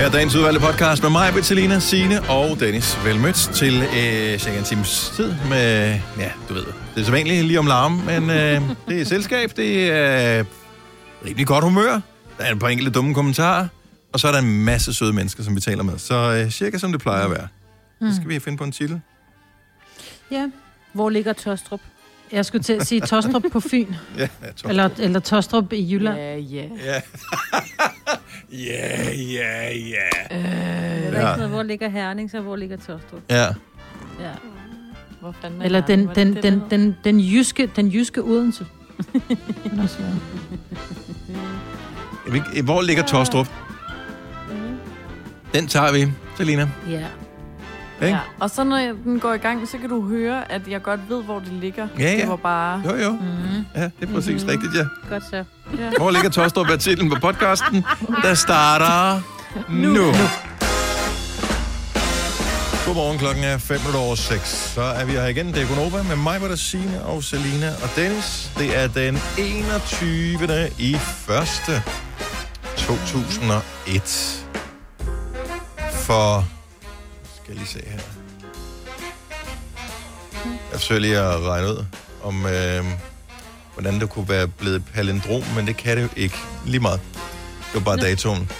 Her er dagens udvalgte podcast med mig, Bettelina, Signe og Dennis. Velmødt til øh, cirka en times tid med, ja, du ved, det er så vanligt lige om larm, men øh, det er selskab, det er øh, rimelig godt humør. Der er et par enkelte dumme kommentarer, og så er der en masse søde mennesker, som vi taler med. Så øh, cirka som det plejer at være. Så skal vi finde på en titel. Ja. Hvor ligger Tostrup? Jeg skulle til at sige Tostrup på Fyn. Ja, jeg tror. Eller, eller Tostrup i Jylland. Ja, ja. Ja. ja, ja, ja. Øh, der Ja. ikke noget, hvor ligger Herning, så hvor ligger Tostrup? Ja. Ja. Hvor fanden er Eller Herning? den, Var det den, det, den, hed? den, den, jyske, den jyske Odense. Hvor ligger Torstrup? Den tager vi, Selina. Ja. Ikke? Ja. Og så når den går i gang, så kan du høre, at jeg godt ved, hvor det ligger. Ja, ja. Det var bare... Jo, jo. Mm, Ja, det er præcis rigtigt, ja. godt så. Ja. Hvor ligger Torstrup er titlen på podcasten, der starter nu. nu. Godmorgen, klokken er 5 minutter over 6. Så er vi her igen. Det er Gunova med mig, der Signe og Selina og Dennis. Det er den 21. i 1. 2001. For... Jeg lige se her. Jeg forsøger lige at regne ud, om øh, hvordan det kunne være blevet palindrom, men det kan det jo ikke. Lige meget. Det var bare datoen.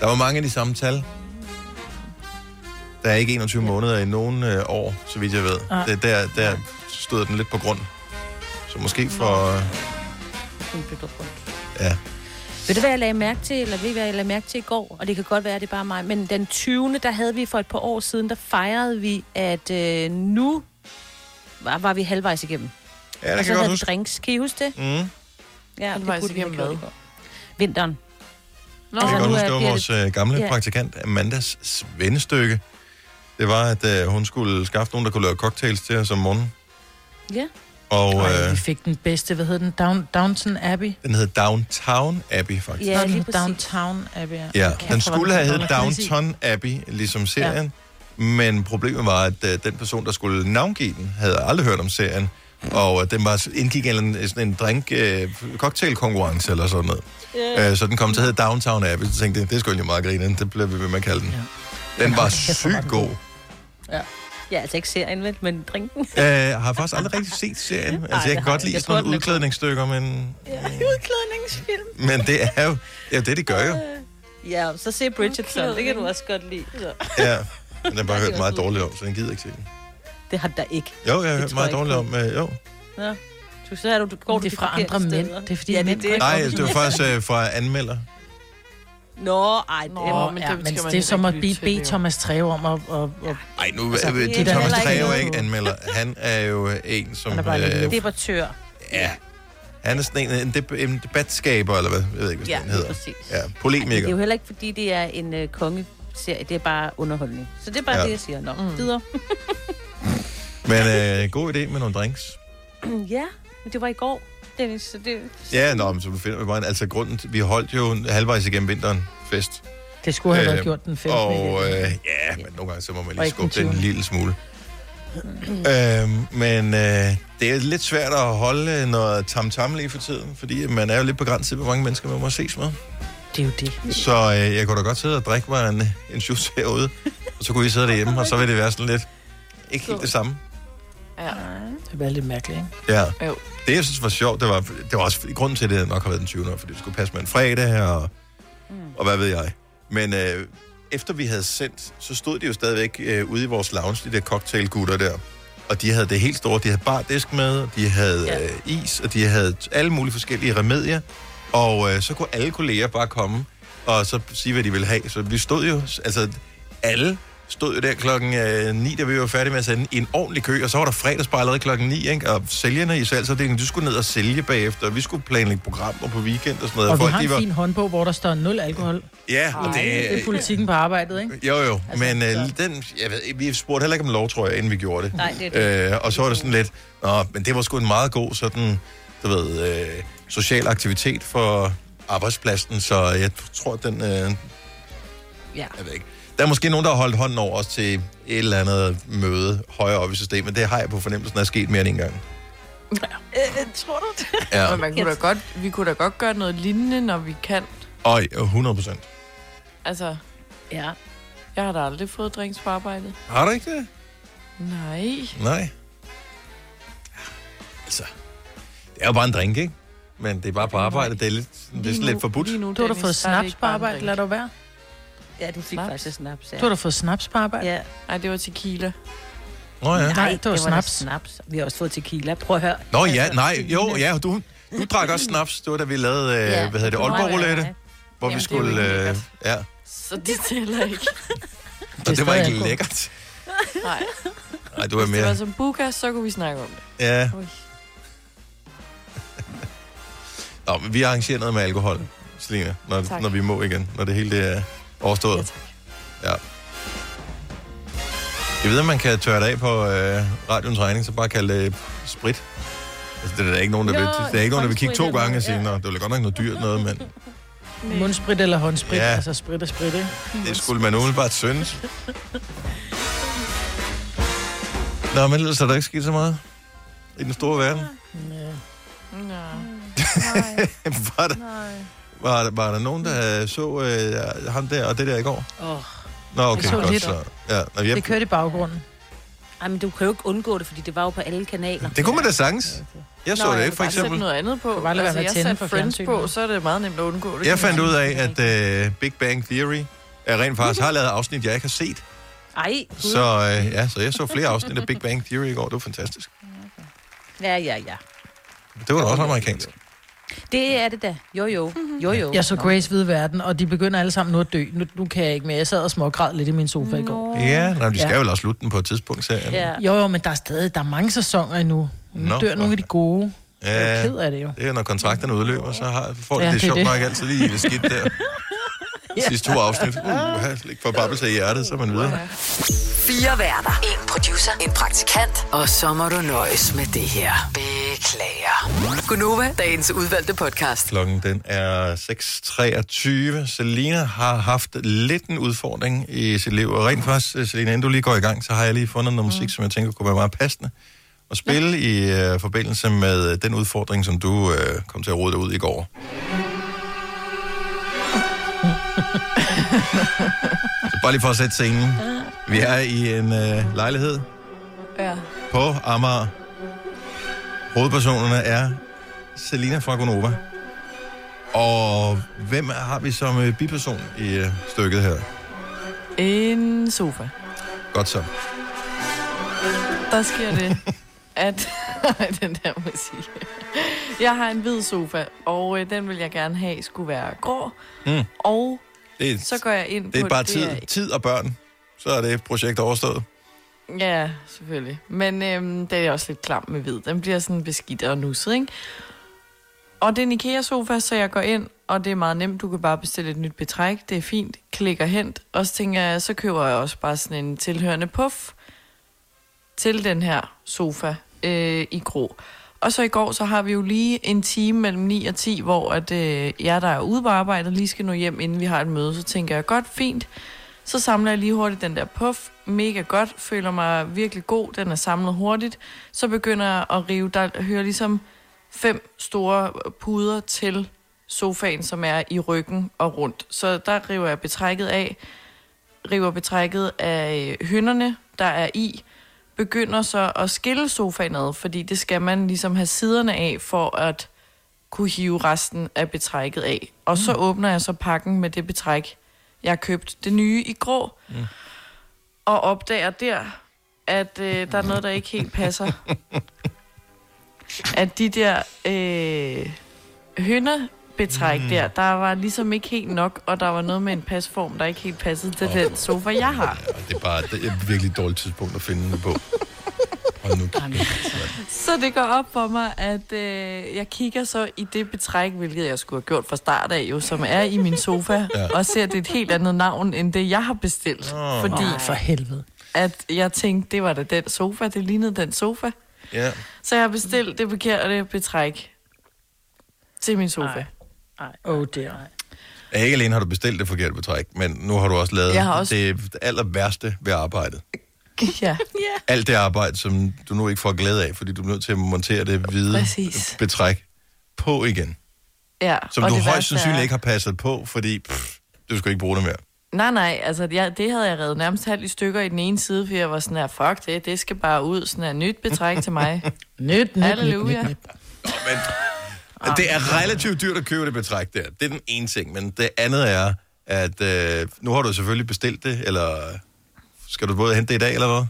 Der var mange af de samme tal. Der er ikke 21 måneder i nogen øh, år, så vidt jeg ved. Ah. Det, der, der stod den lidt på grund. Så måske for... Øh, ja. Ved du, hvad jeg lagde mærke til, eller ved I, hvad jeg lagde mærke til i går? Og det kan godt være, at det er bare mig. Men den 20. der havde vi for et par år siden, der fejrede vi, at øh, nu var, var vi halvvejs igennem. Ja, det og kan så jeg godt huske. drinks. Kan I huske det? Mm. Ja, Halvvejs have igennem hvad? Vinteren. Nå, Jeg kan godt huske, det var vores øh, gamle Ja. praktikant Amandas svendestykke. Det var, at øh, hun skulle skaffe nogen, der kunne lave cocktails til os om morgenen. Ja. Og Ej, øh, vi fik den bedste, hvad hed den? Down, Downton Abbey? den hed Downtown Abbey, faktisk. Ja, den lige præcis. Downtown Abbey. Ja, Kæft, den hvor var skulle have heddet. Downton Abbey, ligesom serien. Ja. Men problemet var, at uh, den person, der skulle navngive den, havde aldrig hørt om serien. Og uh, den var, indgik i en, sådan en drink uh, cocktailkonkurrence eller sådan noget. Yeah. Uh, så den kom til at hedde Downtown Abbey. Så tænkte jeg, det skulle egentlig meget grine, det blev vi ved med at kalde den. Ja. Den var sygt den god. Ja, altså ikke serien, vel, men drinken. Uh, har faktisk aldrig rigtig set serien. Altså, jeg kan godt jeg. lide Jeg sådan nogle er udklædningsstykker, men, Ja, udklædningsfilm. men det er jo ja, det, de gør jo. Ja, så se Bridgerton. Det kan du også godt lide. Så. Ja. Men den har bare hørt meget dårligt om, så den gider ikke se den. Det har der ikke. Jo, jeg har hørt meget jeg dårligt om, uh, jo. Ja. Du, så er du, du går Det er fra andre mænd. Det er fordi Ja, det er det. Nej, i det var faktisk øh, fra anmelder. Nå, ej, det Nå, er... Åh, men ja, det men det er som at bede, Thomas Treve om at... at, at Ej, nu Altså, det er det Thomas Treve er ikke anmelder. Han er jo øh, en, som... Han er bare lidt Øh, Debattør. ja, han er sådan en, en, deb- en debatskaber, eller hvad? Jeg ved ikke, hvad Ja, den hedder. præcis. Ja, Ej, det er polemiker. jo heller ikke, fordi det er en øh, kongeserie. Det er bare underholdning. Så det er bare Ja. ja. det, jeg siger. Nå, mm. videre. Men øh, god idé med nogle drinks. ja, men det var i går, Dennis. Så det... Ja, nå, men så finder vi bare en, altså grunden til, vi holdt jo halvvejs igennem vinteren fest. det skulle have Øh, været gjort den 15. Og øh, ja, men nogle gange så må man lige skubbe den en 20.. lille smule. øhm, men øh, det er lidt svært at holde noget tam-tam lige for tiden, fordi man er jo lidt begrænset, hvor mange mennesker man må ses med. Det er jo det. Så øh, jeg kunne da godt sidde og drikke mig en, en juice herude, og så kunne I sidde derhjemme, og så ville det være sådan lidt, ikke helt det samme. Ja. Det var lidt mærkeligt, ikke? Ja. Jo. Det, jeg synes var sjovt, det var, det var også grunden til, at det nok har været den 20. år, fordi det skulle passe med en fredag, og, mm. og hvad ved jeg. Men øh, efter vi havde sendt, så stod de jo stadigvæk øh, ude i vores lounge, de der cocktailgutter der. Og de havde det helt store. De havde bardisk med, de havde Ja. øh, is, og de havde alle mulige forskellige remedier. Og øh, så kunne alle kolleger bare komme og så sige, hvad de ville have. Så vi stod jo, altså alle stod jo der klokken øh, 9, da vi var færdige med at sende, i en ordentlig kø, og så var der fredagsbar allerede klokken 9, ikke? og sælgerne i salgsafdelingen, de skulle ned og sælge bagefter, og vi skulle planlægge programmer på weekend og sådan noget. Og vi Folk, har de en var... fin håndbog, hvor der står nul alkohol. Ja, og det, Det er politikken på arbejdet, ikke? jo, jo, Altså, men øh, den, jeg ved, vi spurgte heller ikke om lov, tror jeg, inden vi gjorde det. Nej, det er det. Øh, og så var det sådan lidt, Nå, men det var sgu en meget god sådan, du ved, øh, social aktivitet for arbejdspladsen, så jeg tror, den, øh, Ja. jeg ved ikke. Der er måske nogen, der har holdt hånden over os til et eller andet møde højere op i systemet. Det har jeg på fornemmelsen er sket mere end en gang. Øh, tror du det? Ja, Men man kunne da godt, vi kunne da godt gøre noget lignende, når vi kan. og 100 procent. Altså, Ja. jeg har da aldrig fået drinks på arbejdet. Har du ikke det? Nej. Nej. Altså, det er jo bare en drink, ikke? Men det er bare på arbejde. Det er lidt, det er sådan lidt forbudt. lige nu, Du har da Dennis, fået er det snaps ikke på bare en arbejde, drink. lad du være. Ja, du fik Snaps? faktisk snaps. Ja. Du har da fået snaps på arbejde. Ja. Nej, det var tequila. Nå ja. Nej, det var da snaps. snaps. Vi har også fået tequila. Prøv at høre. Nå ja, Altså, nej, jo, ja, du, du drak også snaps. Det var da vi lavede, øh, Ja, hvad hedder det, det var Aalborg Roulette, ja. hvor vi Jamen, det er jo skulle, øh, ja, Så det tæller ikke. og det var stadig ikke lækkert. Nej. Nej, du var Hvis det var mere, som buka, så kunne vi snakke om det. ja. Ui. Nå, men vi arrangerer noget med alkohol, Selina, når, Tak. når vi må igen, når det hele det er overstået. Ja, tak. Ja. Jeg ved, at man kan tørre det af på øh, radioens regning, så bare kalde det sprit. Altså, det er der ikke nogen, der, Nå, vil, det er ikke nogen, der vil kigge to gange og sige, noget, Nå, det er godt nok noget dyrt noget, men Mundsprit eller håndsprit. Ja. Ja. Altså sprit og sprit, ikke? det skulle man umiddelbart synes. Nå, men ellers er der ikke sket så meget i den store verden. Nå. var, der, var, der, var der nogen, der så øh, ham der og det der i går? Åh. Nå, okay, Jeg så godt lidt. så. Ja, nå, jeg, Det kørte i baggrunden. Ej, men du kan jo ikke undgå det, fordi det var jo på alle kanaler. det kunne man da sagtens. Jeg så Nå, det ikke, for bare sætte eksempel. noget andet på. altså, med jeg satte Friends på, så er det meget nemt at undgå det. Jeg fandt ud af, at uh, Big Bang Theory er rent faktisk har lavet afsnit, jeg ikke har set. Ej, Gud. Så, uh, ja, så jeg så flere afsnit af Big Bang Theory i går. Det var fantastisk. Ja, ja, ja. Det var da også amerikansk. Det er det da. Jo, jo. Jo, jo. Jeg så. Grace Hvide Verden, og de begynder alle sammen nu at dø. Nu, nu kan jeg ikke mere. Jeg sad og smågræd lidt i min sofa i går. Ja, nej, de skal Ja. vel også slutte den på et tidspunkt, serien. Ja. Jo, jo, men der er stadig der er mange sæsoner endnu. Nu Nå, dør nogle af de gode. Jeg er Ja, ked af det jo. det er, når kontrakterne udløber, så har, får de Ja, det, det sjovt nok altid lige det skidt der. Sidste to afsnit. Uh, ikke for babbelse i hjertet, så man videre. Fire værter. En producer. En praktikant. Og så må du nøjes med det her. Beklager. Gunova, dagens udvalgte podcast. Klokken den er 6.23. Selina har haft lidt en udfordring i sit liv. Og rent faktisk, øh, Selina, inden du lige går i gang, så har jeg lige fundet noget musik, som jeg tænker kunne være meget passende at spille ja. i uh, forbindelse med uh, den udfordring, som du uh, kom til at rode ud i går. Så bare lige for at sætte scenen. Vi er i en uh, lejlighed Ja. på Amager. Hovedpersonerne er Selina fra Gonova. Og hvem har vi som øh, biperson i øh, stykket her? En sofa. Godt så. Der sker det, at... Den der musik. Jeg har en hvid sofa, og øh, den vil jeg gerne have skulle være grå. Mm. Og Det er, så går jeg ind det er på... bare tid, tid og børn. Så er det projekt overstået. Ja, selvfølgelig. Men øhm, det er også lidt klam med hvid. Den bliver sådan beskidt og nusset, ikke? Og det er en IKEA-sofa, så jeg går ind, og det er meget nemt. Du kan bare bestille et nyt betræk. Det er fint. Klikker hent. Og så tænker jeg, så køber jeg også bare sådan en tilhørende puff til den her sofa øh, i grå. Og så i går, så har vi jo lige en time mellem 9 og 10, hvor at, øh, jeg, der er ude på arbejde, lige skal nå hjem, inden vi har et møde. Så tænker jeg, godt, fint. Så samler jeg lige hurtigt den der puff. Mega godt. Føler mig virkelig god. Den er samlet hurtigt. Så begynder jeg at rive. Der hører ligesom fem store puder til sofaen, som er i ryggen og rundt. Så der river jeg betrækket af. River betrækket af øh, hønderne, der er i. Begynder så at skille sofaen ad, fordi det skal man ligesom have siderne af, for at kunne hive resten af betrækket af. Og så åbner jeg så pakken med det betræk, jeg har købt det nye i grå, mm. og opdager der, at øh, der er noget, der ikke helt passer. at de der øh, hønebetræk mm. der, der var ligesom ikke helt nok, og der var noget med en pasform, der ikke helt passede til den sofa, jeg har. Ja, det er bare det er et virkelig dårligt tidspunkt at finde det på. Og nu, Så det går op for mig, at øh, jeg kigger så i det betræk, hvilket jeg skulle have gjort fra start af, jo, som er i min sofa, Ja. og ser, det et helt andet navn, end det, jeg har bestilt. Åh. Fordi Ej, for helvede. at jeg tænkte, det var da den sofa, det lignede den sofa. ja. Så jeg har bestilt det forkerte betræk til min sofa. Ej. Oh dear. Ja, Ikke alene har du bestilt det forkerte betræk, men nu har du også lavet Jeg har også- det aller værste ved arbejdet. Ja, Alt det arbejde, som du nu ikke får glæde af, fordi du er nødt til at montere det hvide Præcis. betræk på igen. ja. Som og du det højst værste sandsynligt er- ikke har passet på, fordi pff, du skal ikke bruge det mere. Nej, nej, altså jeg, det havde jeg reddet nærmest halvt i stykker i den ene side, for jeg var sådan her, fuck det, det skal bare ud, sådan her nyt betræk til mig. Nyt, nyt, Halleluja. nyt, nyt, nyt. Nå, men det er relativt dyrt at købe det betræk der. Det er den ene ting. Men det andet er, at øh, nu har du selvfølgelig bestilt det, eller skal du både hente det i dag, eller hvad?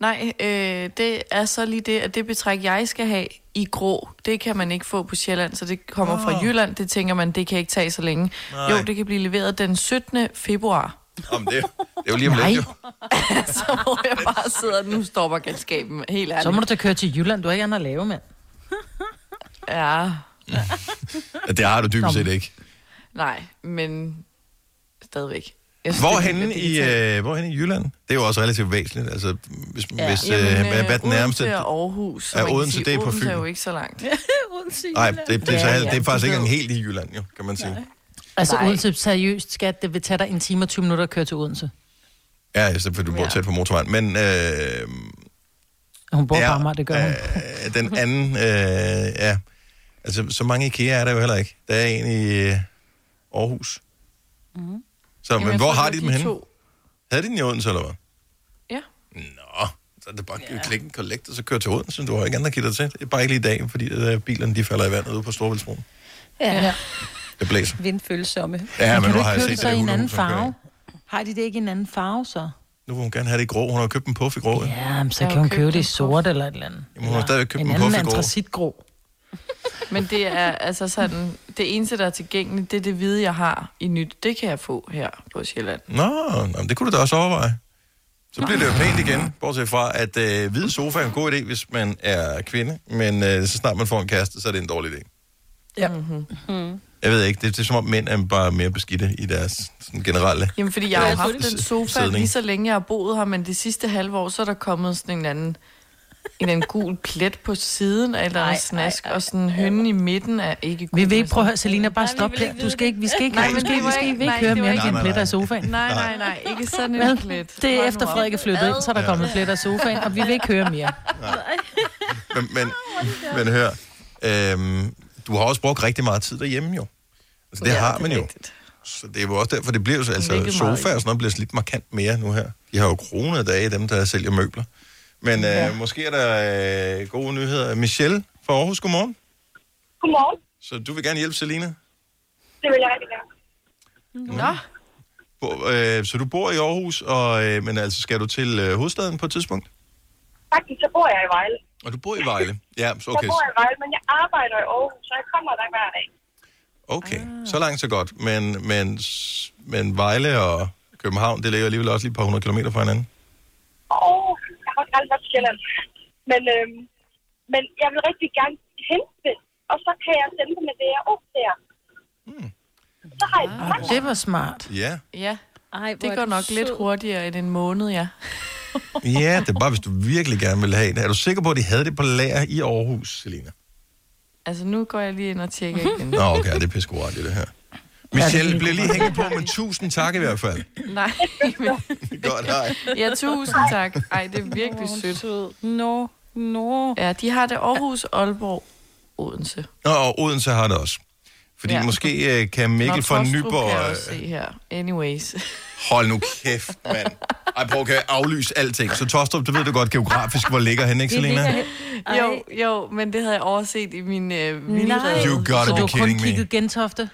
Nej, øh, det er så lige det, at det betræk, jeg skal have i grå, det kan man ikke få på Sjælland, så det kommer fra Jylland. Det tænker man, det kan ikke tage så længe. Nej. Jo, det kan blive leveret den 17. februar. Om det, det er jo lige om lidt, jo. så hvor jeg bare sidder, nu stopper galskaben, helt ærligt. Så må du da køre til Jylland. Du har ikke andet at lave, mand. Ja, Ja, Det har du dybest set ikke. nej, men stadigvæk. Jeg synes, det Hvorhenne at i, øh, hvorhenne i Jylland? Det er jo også relativt væsentligt. Altså, hvis, ja. hvis øh, Jamen, hvad er den nærmeste... Odense og Aarhus, Ja, Odense, sige, det er på Odense Fyn. er jo ikke så langt. Nej, det, det, er, så, Ja, det er ja, faktisk ikke ved. engang helt i Jylland, jo, kan man sige. Altså Nej. Odense, seriøst, skat, det vil tage dig en time og 20 minutter at køre til Odense. Ja, altså, for du bor Ja. tæt på motorvejen. Men øh, Hun bor Ja, ja, på Amager, det gør hun. øh, den anden... Øh, ja, altså, så mange IKEA er der jo heller ikke. Der er en i øh, Aarhus. Mm. Så, Jamen, men hvor har det de dem henne? to. Havde de den i Odense, eller hvad? Ja. Nå, så er det bare at klikke en collect, og så køre til Odense. Du har ikke andet at give dig til. Det er bare ikke lige i dag, fordi øh, bilerne de falder i vandet ude på Storvældsbroen. Ja, Det blæser. vindfølsomme. Ja, men kan nu du har ikke jeg set det så det i en anden kører farve? Har de det ikke i en anden farve, så? Nu vil hun gerne have det i grå. Hun har købt en puff i grå. Ja. Ja, men så kan hun købe det i en sort eller et eller andet. Jamen, hun har stadigvæk købt en en anden puff i grå. antracitgrå. Men det er altså sådan, det eneste, der er tilgængeligt, det er det hvide, jeg har i nyt. Det kan jeg få her på Sjælland. Nå, nå, men det kunne du da også overveje. Så bliver det jo pænt igen, bortset fra, at øh, hvide sofa er en god idé, hvis man er kvinde, men øh, så snart man får en kæreste, så er det en dårlig idé. Ja. Jeg ved ikke, det, det er som om mænd er bare mere beskidte i deres sådan, generelle... Jamen, fordi jeg har jo haft den sofa Sidning. lige så længe, jeg har boet her, men det sidste halve år, så er der kommet sådan en anden en anden gul plet på siden af et eller andet snask, ej, ej. og sådan hønnen i midten er ikke gul. Vi vil ikke prøve at høre, Altså. Selina, bare vi stop her. ikke Du skal ikke, vi skal ikke, Nej, vi men skal, det vi skal ikke- ikke nej, høre mere ikke- end en plet af sofaen. Nej, nej, nej, ikke sådan en plet. det er efter. Frederik er flyttet ind, så er der kommet plet af sofaen, og vi vil ikke høre mere. Men, men, men hør, øhm, du har også brugt rigtig meget tid derhjemme jo. Altså, det Ja, har det man jo. rigtigt. Så det er jo også derfor, det bliver jo så, altså Virkelig sofa og sådan noget bliver slidt markant mere nu her. De har jo kronede dage, dem der sælger møbler. Men øh, måske er der øh, gode nyheder. Michelle fra Aarhus, godmorgen. Godmorgen. Så du vil gerne hjælpe Selina? Det vil jeg rigtig gerne. Nå, Bo- øh, så du bor i Aarhus, og, øh, men altså skal du til øh, hovedstaden på et tidspunkt? Faktisk så bor jeg i Vejle. Og du bor i Vejle? Ja, så Okay. Jeg bor i Vejle, men jeg arbejder i Aarhus, så jeg kommer der hver dag. Okay, så langt så godt. Men, men, men Vejle og København, det ligger alligevel også lige et par hundrede kilometer fra hinanden. Åh, jeg har faktisk aldrig været til Sjælland. Men, øhm, men jeg vil rigtig gerne hente det, og så kan jeg sende det med DRO der. Hmm. Så har jeg det. Ah, Det var smart. Ja. ja, Ej, det går nok lidt hurtigere end en måned, ja. ja, det er bare, hvis du virkelig gerne vil have det. Er du sikker på, at de havde det på lager i Aarhus, Selina? Altså, nu går jeg lige ind og tjekker igen. Nå, okay, det er pissegodt det her. Michelle, det bliver lige hængt på med tusind tak i hvert fald. Nej, men, Godt, hej. ja, tusind tak. Ej, det er virkelig sødt. Nå, nå. Ja, de har det Aarhus, Aalborg, Odense. Nå, og Odense har det også. Fordi ja. Måske øh, kan Mikkel Nå, fra Nyborg... kan jeg øh, også se her. Anyways. Hold nu kæft, mand. Ej, prøv at aflyse alting. Så Tostrup, du ved du godt geografisk, hvor ligger han, ikke, Det he- Jo, jo, men det havde jeg overset i min øh, vildrede. You gotta Så be du har kun kidding me. kigget Gentofte?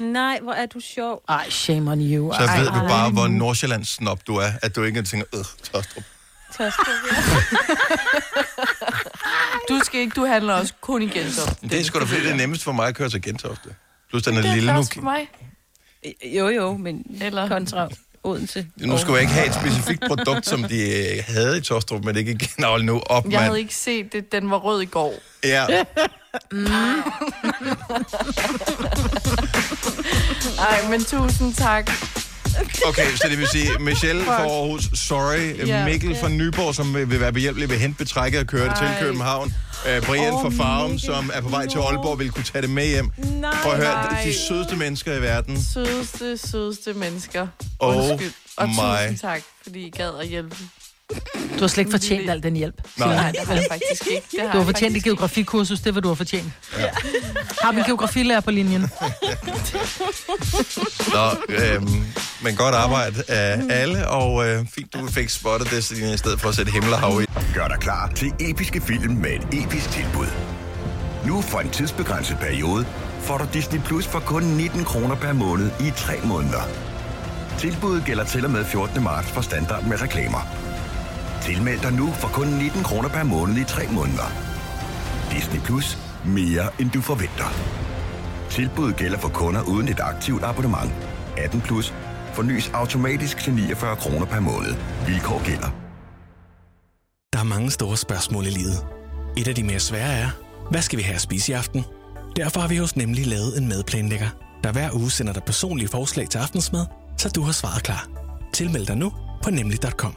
Nej, hvor er du sjov. Ej, shame on you. Så Ej, ved du bare, hvor Nordsjællands snop du er, at du ikke tænker, øh, Tostrup. Tostrup, ja. Du skal ikke, du handler også kun i Gentofte. Det er sgu da, fordi det er nemmest for mig at køre til Gentofte. Plus den er Det er lille nu. for mig. Jo, jo, men Eller- kontra Odense. Nu skulle jeg ikke have et specifikt produkt, som de øh, havde i Tostrup, men ikke igen. Hold nu op, Jeg havde ikke set det, den var rød i går. Ja. Ej, men tusind tak. Okay, så det vil sige, Michelle fra Aarhus, sorry. Ja. Mikkel fra Nyborg, som vil være behjælpelig ved at hente betrækket og køre det til. København. Uh, Brian Åh, fra Farum, Mikkel. som er på vej til. Aalborg, vil kunne tage det med hjem. Nej, Prøv at høre, nej. de sødeste mennesker i verden. Sødeste, sødeste mennesker. Oh Undskyld. Og my. tusind tak, fordi I gad at hjælpe. Du har slet ikke fortjent al den hjælp. Nej. Nej, det har jeg faktisk ikke. Det har Du har fortjent et geografikursus, det er, hvad du har fortjent. Ja. Har vi en geografilærer på linjen? Nå, øhm, men godt arbejde af alle, og øh, fint, du fik spottet det, Selina, i stedet for at sætte himmel og hav i. Gør dig klar til episke film med et episk tilbud. Nu for en tidsbegrænset periode får du Disney Plus for kun 19 kroner per måned i 3 måneder. Tilbuddet gælder til og med 14. marts for standard med reklamer. Tilmeld dig nu for kun 19 kroner per måned i 3 måneder. Disney Plus. Mere end du forventer. Tilbuddet gælder for kunder uden et aktivt abonnement. 18 plus. Fornyes automatisk til 49 kroner per måned. Vilkår gælder. Der er mange store spørgsmål i livet. Et af de mere svære er, hvad skal vi have at spise i aften? Derfor har vi hos Nemlig lavet en madplanlægger, der hver uge sender dig personlige forslag til aftensmad, så du har svaret klar. Tilmeld dig nu på nemlig.com.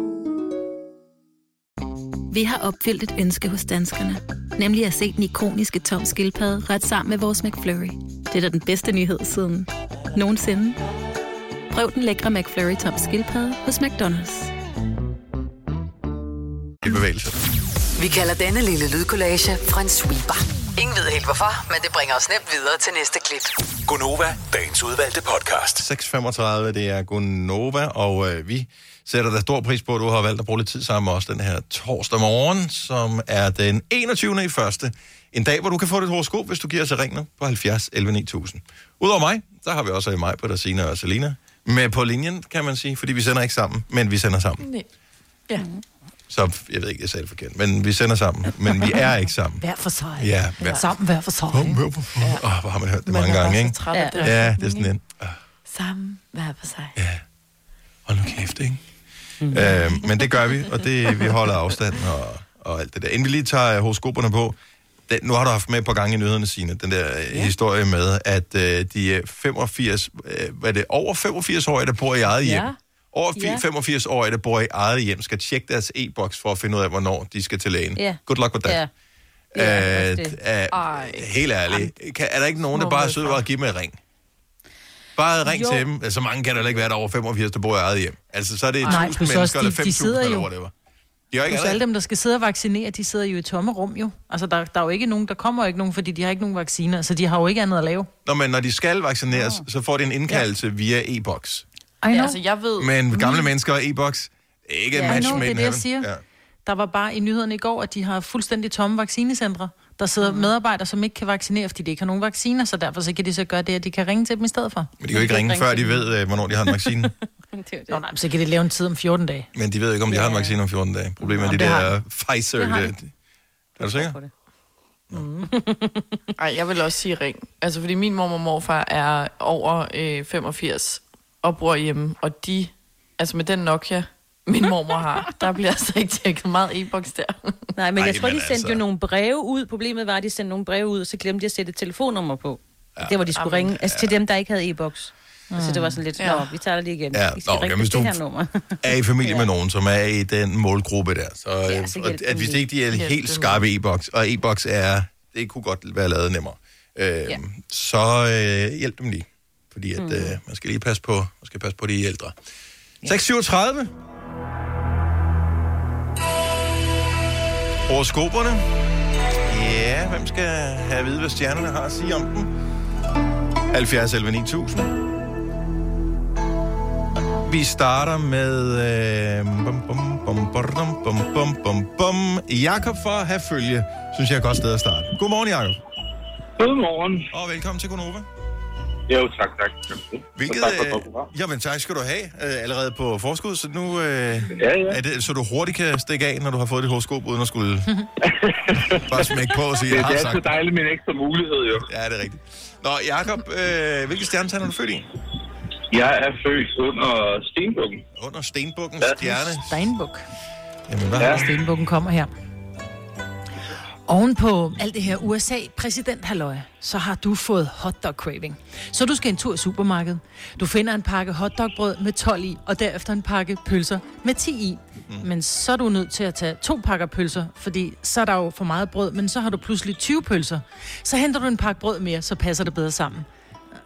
Vi har opfyldt et ønske hos danskerne. Nemlig at se den ikoniske tom skildpadde ret sammen med vores McFlurry. Det er da den bedste nyhed siden nogensinde. Prøv den lækre McFlurry tom skildpadde hos McDonald's. I bevægelse. Vi kalder denne lille lydkollage en sweeper. Ingen ved helt hvorfor, men det bringer os nemt videre til næste klip. Gonova, dagens udvalgte podcast. 6.35, det er Gunova, og øh, vi sætter da stor pris på, at du har valgt at bruge lidt tid sammen med os den her torsdag morgen, som er den 21. i første. En dag, hvor du kan få dit horoskop, hvis du giver os ring nu på 70 11 9000. Udover mig, der har vi også mig på der Sina og Selina med på linjen, kan man sige, fordi vi sender ikke sammen, men vi sender sammen. Nej. Ja. Så jeg ved ikke, jeg sagde det forkert, men vi sender sammen, men vi er ikke sammen. Hver for sig. Ja, hver- Sammen hver for sig. Hver for sig. Åh, hvor har man hørt det mange gange, ikke? det. Ja, det er sådan en. Sammen, hver for sig. Hold nu kæft, ikke? Mm. Øh, men det gør vi, og det, vi holder afstand og, og alt det der. Inden vi lige tager horoskoperne på, den, nu har du haft med et par gange i nyhederne, Signe, den der ja. historie med, at øh, de er 85, øh, hvad er det, over 85 år, der bor i eget hjem. Ja. Over Ja. 85 år, der bor i eget hjem, skal tjekke deres e-boks for at finde ud af, hvornår de skal til lægen. Ja. Good luck with that. Ja. Ja, Øh, øh, helt ærligt, kan, er der ikke nogen, der bare er fra. og give mig et ring? Bare ring Jo. til dem. Så mange kan der ikke være, der er over 85, der bor i eget hjem. Altså, så er det Nej, 1000 plus mennesker, eller de- de 5.000 sidder eller jo- whatever. De har ikke alle... dem, der skal sidde og vaccinere, de sidder jo i tomme rum jo. Altså, der, der er jo ikke nogen, der kommer jo ikke nogen, fordi de har ikke nogen vacciner, så de har jo ikke andet at lave. Nå, men når de skal vaccineres, så får de en indkaldelse ja. via e-boks. Know. altså, jeg ved... Men gamle mennesker og e-boks, ikke Ja, match know, made det er det, jeg siger. Ja. Der var bare i nyhederne i går, at de har fuldstændig tomme vaccinecentre. Der sidder mm. medarbejdere, som ikke kan vaccinere, fordi de ikke har nogen vacciner, så derfor så kan de så gøre det, at de kan ringe til dem i stedet for. Men de kan jo ikke ringe, før de ved, øh, hvornår de har en vaccine. Nå, nej, så kan de lave en tid om 14 dage. Men de ved ikke, om de har en vaccine om 14 dage. Problemet er, de det der de. Pfizer... Det har de. det- Er du sikker? Ej, jeg vil også sige ring. Altså, fordi min mormor og morfar er over øh, 85 og bor hjemme, og de, altså med den Nokia, min mormor har, der bliver altså ikke tjekket meget e-boks der. Nej, men Ej, jeg tror, men de sendte altså- jo nogle breve ud. Problemet var, at de sendte nogle breve ud, og så glemte de at sætte et telefonnummer på. Ja. Det var de skulle Jamen, ringe, altså til dem, der ikke havde e-boks. Mm. Så det var sådan lidt, Ja. nå, vi tager det lige igen. Ja, I skal nå, ringe jamen, på hvis det du- her nummer. er i familie med nogen, som er i den målgruppe der. Så, ja, så at dem hvis ikke de er helt skarpe e-boks, og e-boks er, det kunne godt være lavet nemmere, øh, ja. så øh, hjælp dem lige. Fordi at, Mm. øh, man skal lige passe på, man skal passe på de ældre. 637. Horoskoperne. Ja, hvem skal have at vide, hvad stjernerne har at sige om dem? 70 11 9000. Vi starter med... Øh, bum, bum, bum, bum, bum, bum, bum, bum. Jakob fra Herfølge, synes jeg er et godt sted at starte. Godmorgen, Jakob. Godmorgen. Og velkommen til Gonova. Jo, tak, tak. Hvilket, tak for øh, jamen tak skal du have, øh, allerede på forskud, så nu øh, ja, ja. Er det, så du hurtigt kan stikke af, når du har fået dit horoskop, uden at skulle bare smække på og sige, jeg har det er sagt. så dejligt med en ekstra mulighed, jo. Ja, det er rigtigt. Nå, Jakob, øh, hvilke stjernetegn er du født i? Jeg er født under Stenbukken. Under Stenbukkens stjerne. Steinbuk. Jamen, hvad Ja. Stenbukken kommer her. Ovenpå alt det her USA-præsident så har du fået hotdog craving. Så du skal en tur i supermarkedet. Du finder en pakke hotdogbrød med 12 i, og derefter en pakke pølser med 10 i. Mm. Men så er du nødt til at tage to pakker pølser, fordi så er der jo for meget brød, men så har du pludselig 20 pølser. Så henter du en pakke brød mere, så passer det bedre sammen.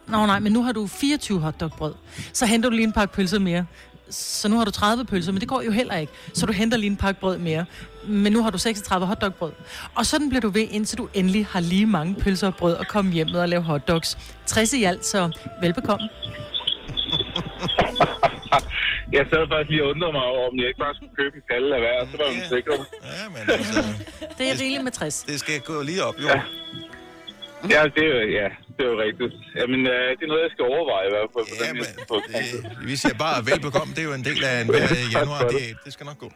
Nå nej, men nu har du 24 hotdogbrød. Så henter du lige en pakke pølser mere. Så nu har du 30 pølser, men det går jo heller ikke. Så du henter lige en pakke brød mere. Men nu har du 36 hotdogbrød. Og sådan bliver du ved, indtil du endelig har lige mange pølser og brød og komme hjem med at lave hotdogs. 60 i alt, så velbekomme. Jeg sad faktisk lige og undrede mig over, om jeg ikke bare skulle købe en kalle af hver, og så var man sikker. Ja, men altså... Det er rigeligt med 60. Det skal gå lige op, jo. Ja. Ja, det er jo, ja, det er jo rigtigt. Jamen, øh, det er noget, jeg skal overveje i hvert fald. Ja, men det, Vi siger bare velbekomme, det er jo en del af en hver januar. Det, det skal nok gå.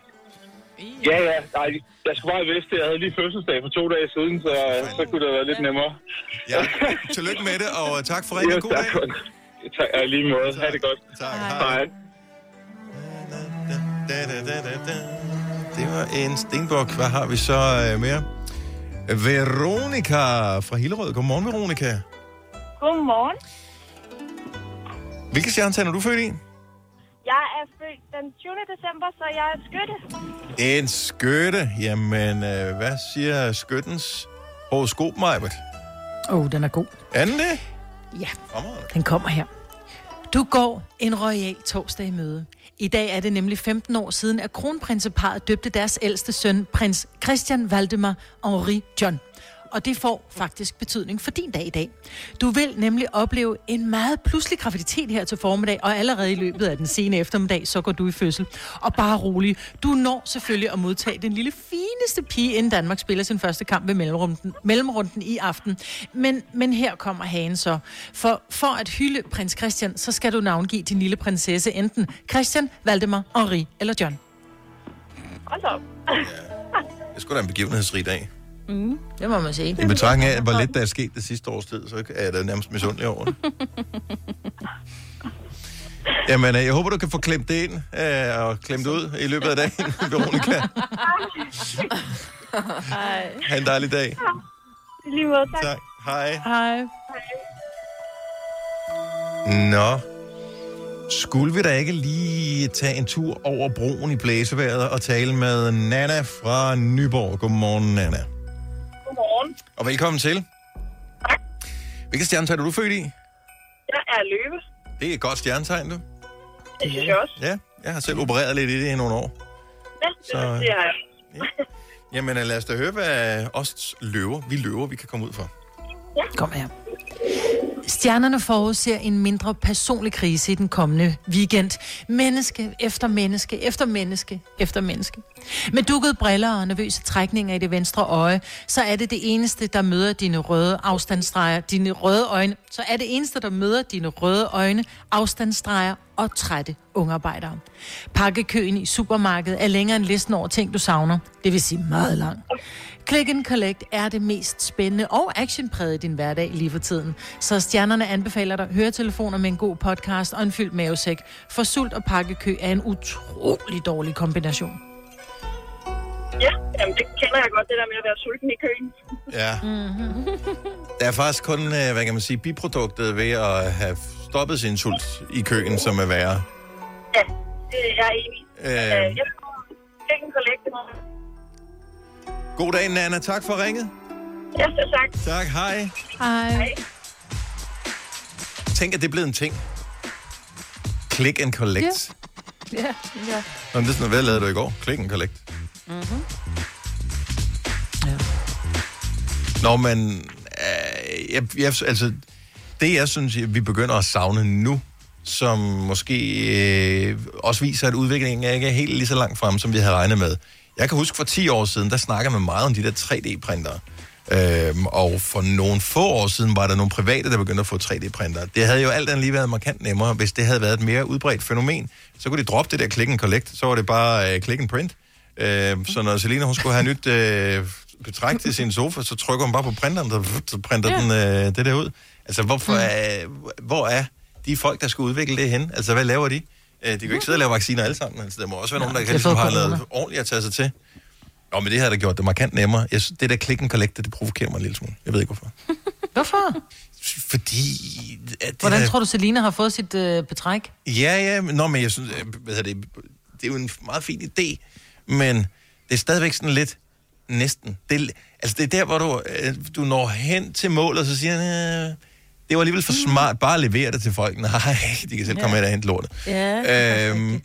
Ja, ja. Nej, jeg skulle bare vidste, at jeg havde lige fødselsdag for to dage siden, så, så kunne det være lidt nemmere. Ja, tillykke med det, og tak for ringen. God dag. Tak, ja, lige måde. Ha' det godt. Tak, hej. Da, da, da, da, da. Det var en stenbuk. Hvad har vi så øh, mere? Veronika fra Hillerød. Godmorgen, Veronika. Godmorgen. Hvilke stjernetegn er du født i? Jeg er født den 20. december, så jeg er skytte. En skytte. Jamen, øh, hvad siger skyttens horoskop, Majbert? Åh, oh, den er god. Er den det? Ja, den kommer her. Du går en royal torsdag i møde. I dag er det nemlig 15 år siden, at kronprinseparet døbte deres ældste søn, prins Christian Valdemar Henri John. Og det får faktisk betydning for din dag i dag. Du vil nemlig opleve en meget pludselig graviditet her til formiddag, og allerede i løbet af den sene eftermiddag, så går du i fødsel. Og bare rolig, du når selvfølgelig at modtage den lille fineste pige, inden Danmark spiller sin første kamp ved mellemrunden, mellemrunden i aften. Men, men her kommer hagen så. For, for at hylde prins Christian, så skal du navngive din lille prinsesse enten Christian, Valdemar, Henri eller John. Hold op. Det skulle da en begivenhedsrig dag. Mm, det må man sige. I betragtning af, hvor lidt der er sket det sidste års tid, så er jeg da nærmest misundelig over det. Jamen, øh, jeg håber, du kan få klemt det ind øh, og klemt ud i løbet af dagen, Veronika. Ha' en dejlig dag. I lige måde, tak. Tak. Hej. Hej. Nå. Skulle vi da ikke lige tage en tur over broen i blæseværet og tale med Nana fra Nyborg? Godmorgen, Nana. Godmorgen. Og velkommen til. Hvilket stjernetegn er du født i? Jeg er løve. Det er et godt stjernetegn, du. Det synes jeg også. Ja, jeg har selv opereret lidt i det i nogle år. Ja, det, Så- det har jeg. Jamen øh, lad os da høre, hvad os løver, vi løver, vi kan komme ud for. Kom her. Stjernerne forudser en mindre personlig krise i den kommende weekend. Menneske efter menneske efter menneske efter menneske. Med dukkede briller og nervøse trækninger i det venstre øje, så er det det eneste, der møder dine røde afstandsstreger, dine røde øjne, så er det eneste, der møder dine røde øjne, afstandsstreger og trætte ungarbejdere. Pakkekøen i supermarkedet er længere end listen over ting, du savner. Det vil sige meget lang. Click and Collect er det mest spændende og actionpræget i din hverdag lige for tiden. Så stjernerne anbefaler dig høretelefoner med en god podcast og en fyldt mavesæk. For sult og pakkekø er en utrolig dårlig kombination. Ja, jamen, det kender jeg godt, det der med at være sulten i køen. Ja. Der er faktisk kun, øh, hvad kan man sige, biproduktet ved at have stoppet sin sult i køen, som er værre. Ja, det er jeg enig. i. Øh. Øh, jeg det må- God dag, Nana. Tak for ringet. Ja, så tak. Tak, hej. Hej. Tænk, at det er blevet en ting. Click and collect. Ja, ja. Nå, men det er sådan, hvad lavede du i går? Click and collect. Mm-hmm. Nå, men øh, jeg, jeg, altså, det jeg synes, vi begynder at savne nu, som måske øh, også viser, at udviklingen ikke er helt lige så langt frem, som vi havde regnet med. Jeg kan huske for 10 år siden, der snakkede man meget om de der 3D-printere. Øhm, og for nogle få år siden var der nogle private, der begyndte at få 3D-printere. Det havde jo alt andet lige været markant nemmere, hvis det havde været et mere udbredt fænomen. Så kunne de droppe det der click and collect, så var det bare øh, click and print. Øh, så når Selina hun skulle have nyt øh, betræk til sin sofa, så trykker hun bare på printeren, så, så printer Ja. den øh, det der ud. Altså, hvorfor er, hvor er de folk, der skal udvikle det hen, altså hvad laver de? Øh, De kan jo ikke sidde og lave vacciner alle sammen. Altså, der må også være nogen, der de kan, ligesom, har lavet ordentligt at tage sig til. Og men det her der gjort det markant nemmere. Jeg, synes, det der click and collect, det provokerer mig en lille smule. Jeg ved ikke hvorfor. Hvorfor? Fordi... At det Hvordan der- tror du, Selina har fået sit øh, betræk? Ja, ja, men, nå, men jeg synes, øh, hvad det, det er jo en meget fin idé, men det er stadigvæk sådan lidt næsten. Det, altså, det er der, hvor du, øh, du når hen til målet, og så siger han, øh, det var alligevel for smart, bare at levere det til folk. Nej, de kan selv komme Ja. ind og hente lortet. Ja, Øhm,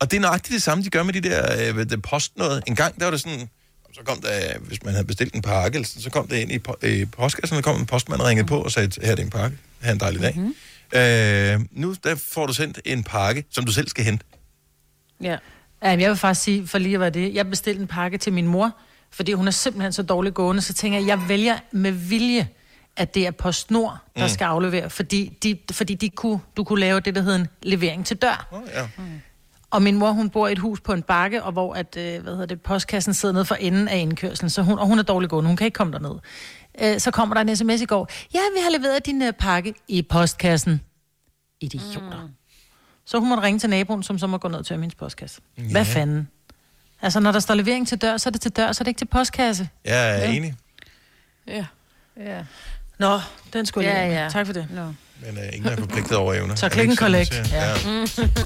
og det er nøjagtigt det samme, de gør med de der øh, det post noget. En gang, der var det sådan, så kom der, hvis man havde bestilt en pakke, så kom det ind i, po- i postkassen, og der kom en postmand og ringede på og sagde, her er det en pakke, have en dejlig dag. Mhm. Mm-hmm. Øh, nu der får du sendt en pakke, som du selv skal hente. Ja. Ja, men jeg vil faktisk sige, for lige at være det, jeg bestilte en pakke til min mor, fordi hun er simpelthen så dårligt gående, så tænker jeg, jeg vælger med vilje, at det er PostNord, der Mm. mm. skal aflevere, fordi, de, fordi de kunne, du kunne lave det, der hedder en levering til dør. Oh, ja. Og min mor, hun bor i et hus på en bakke, og hvor at, øh, hvad hedder det, postkassen sidder nede for enden af indkørslen, så hun, og hun er dårlig gående, hun kan ikke komme derned. Øh, så kommer der en sms i går, ja, vi har leveret din øh, pakke i postkassen. Idioter. Mm. Så hun måtte ringe til naboen, som så må gå ned til hendes postkasse. Ja. Hvad fanden? Altså, når der står levering til dør, så er det til dør, så er det ikke til postkasse. Jeg er Ja. enig, Ja. Ja. Nå, den skulle jeg Ja, ja, ja. Tak for det. Nå. men uh, ingen er forpligtet over evner. Så man collect. siger? Ja.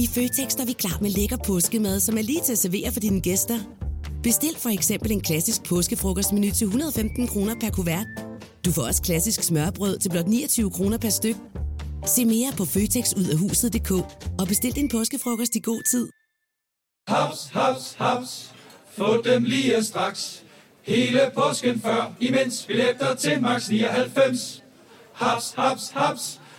I Føtex er vi klar med lækker påskemad, som er lige til at servere for dine gæster. Bestil for eksempel en klassisk påskefrokostmenu til 115 kroner per kuvert. Du får også klassisk smørbrød til blot 29 kroner per styk. Se mere på føtexudafhuset.dk og bestil din påskefrokost i god tid. Haps, haps, haps. Få dem lige straks. Hele påsken før, imens billetter til max 99. Haps, haps, haps.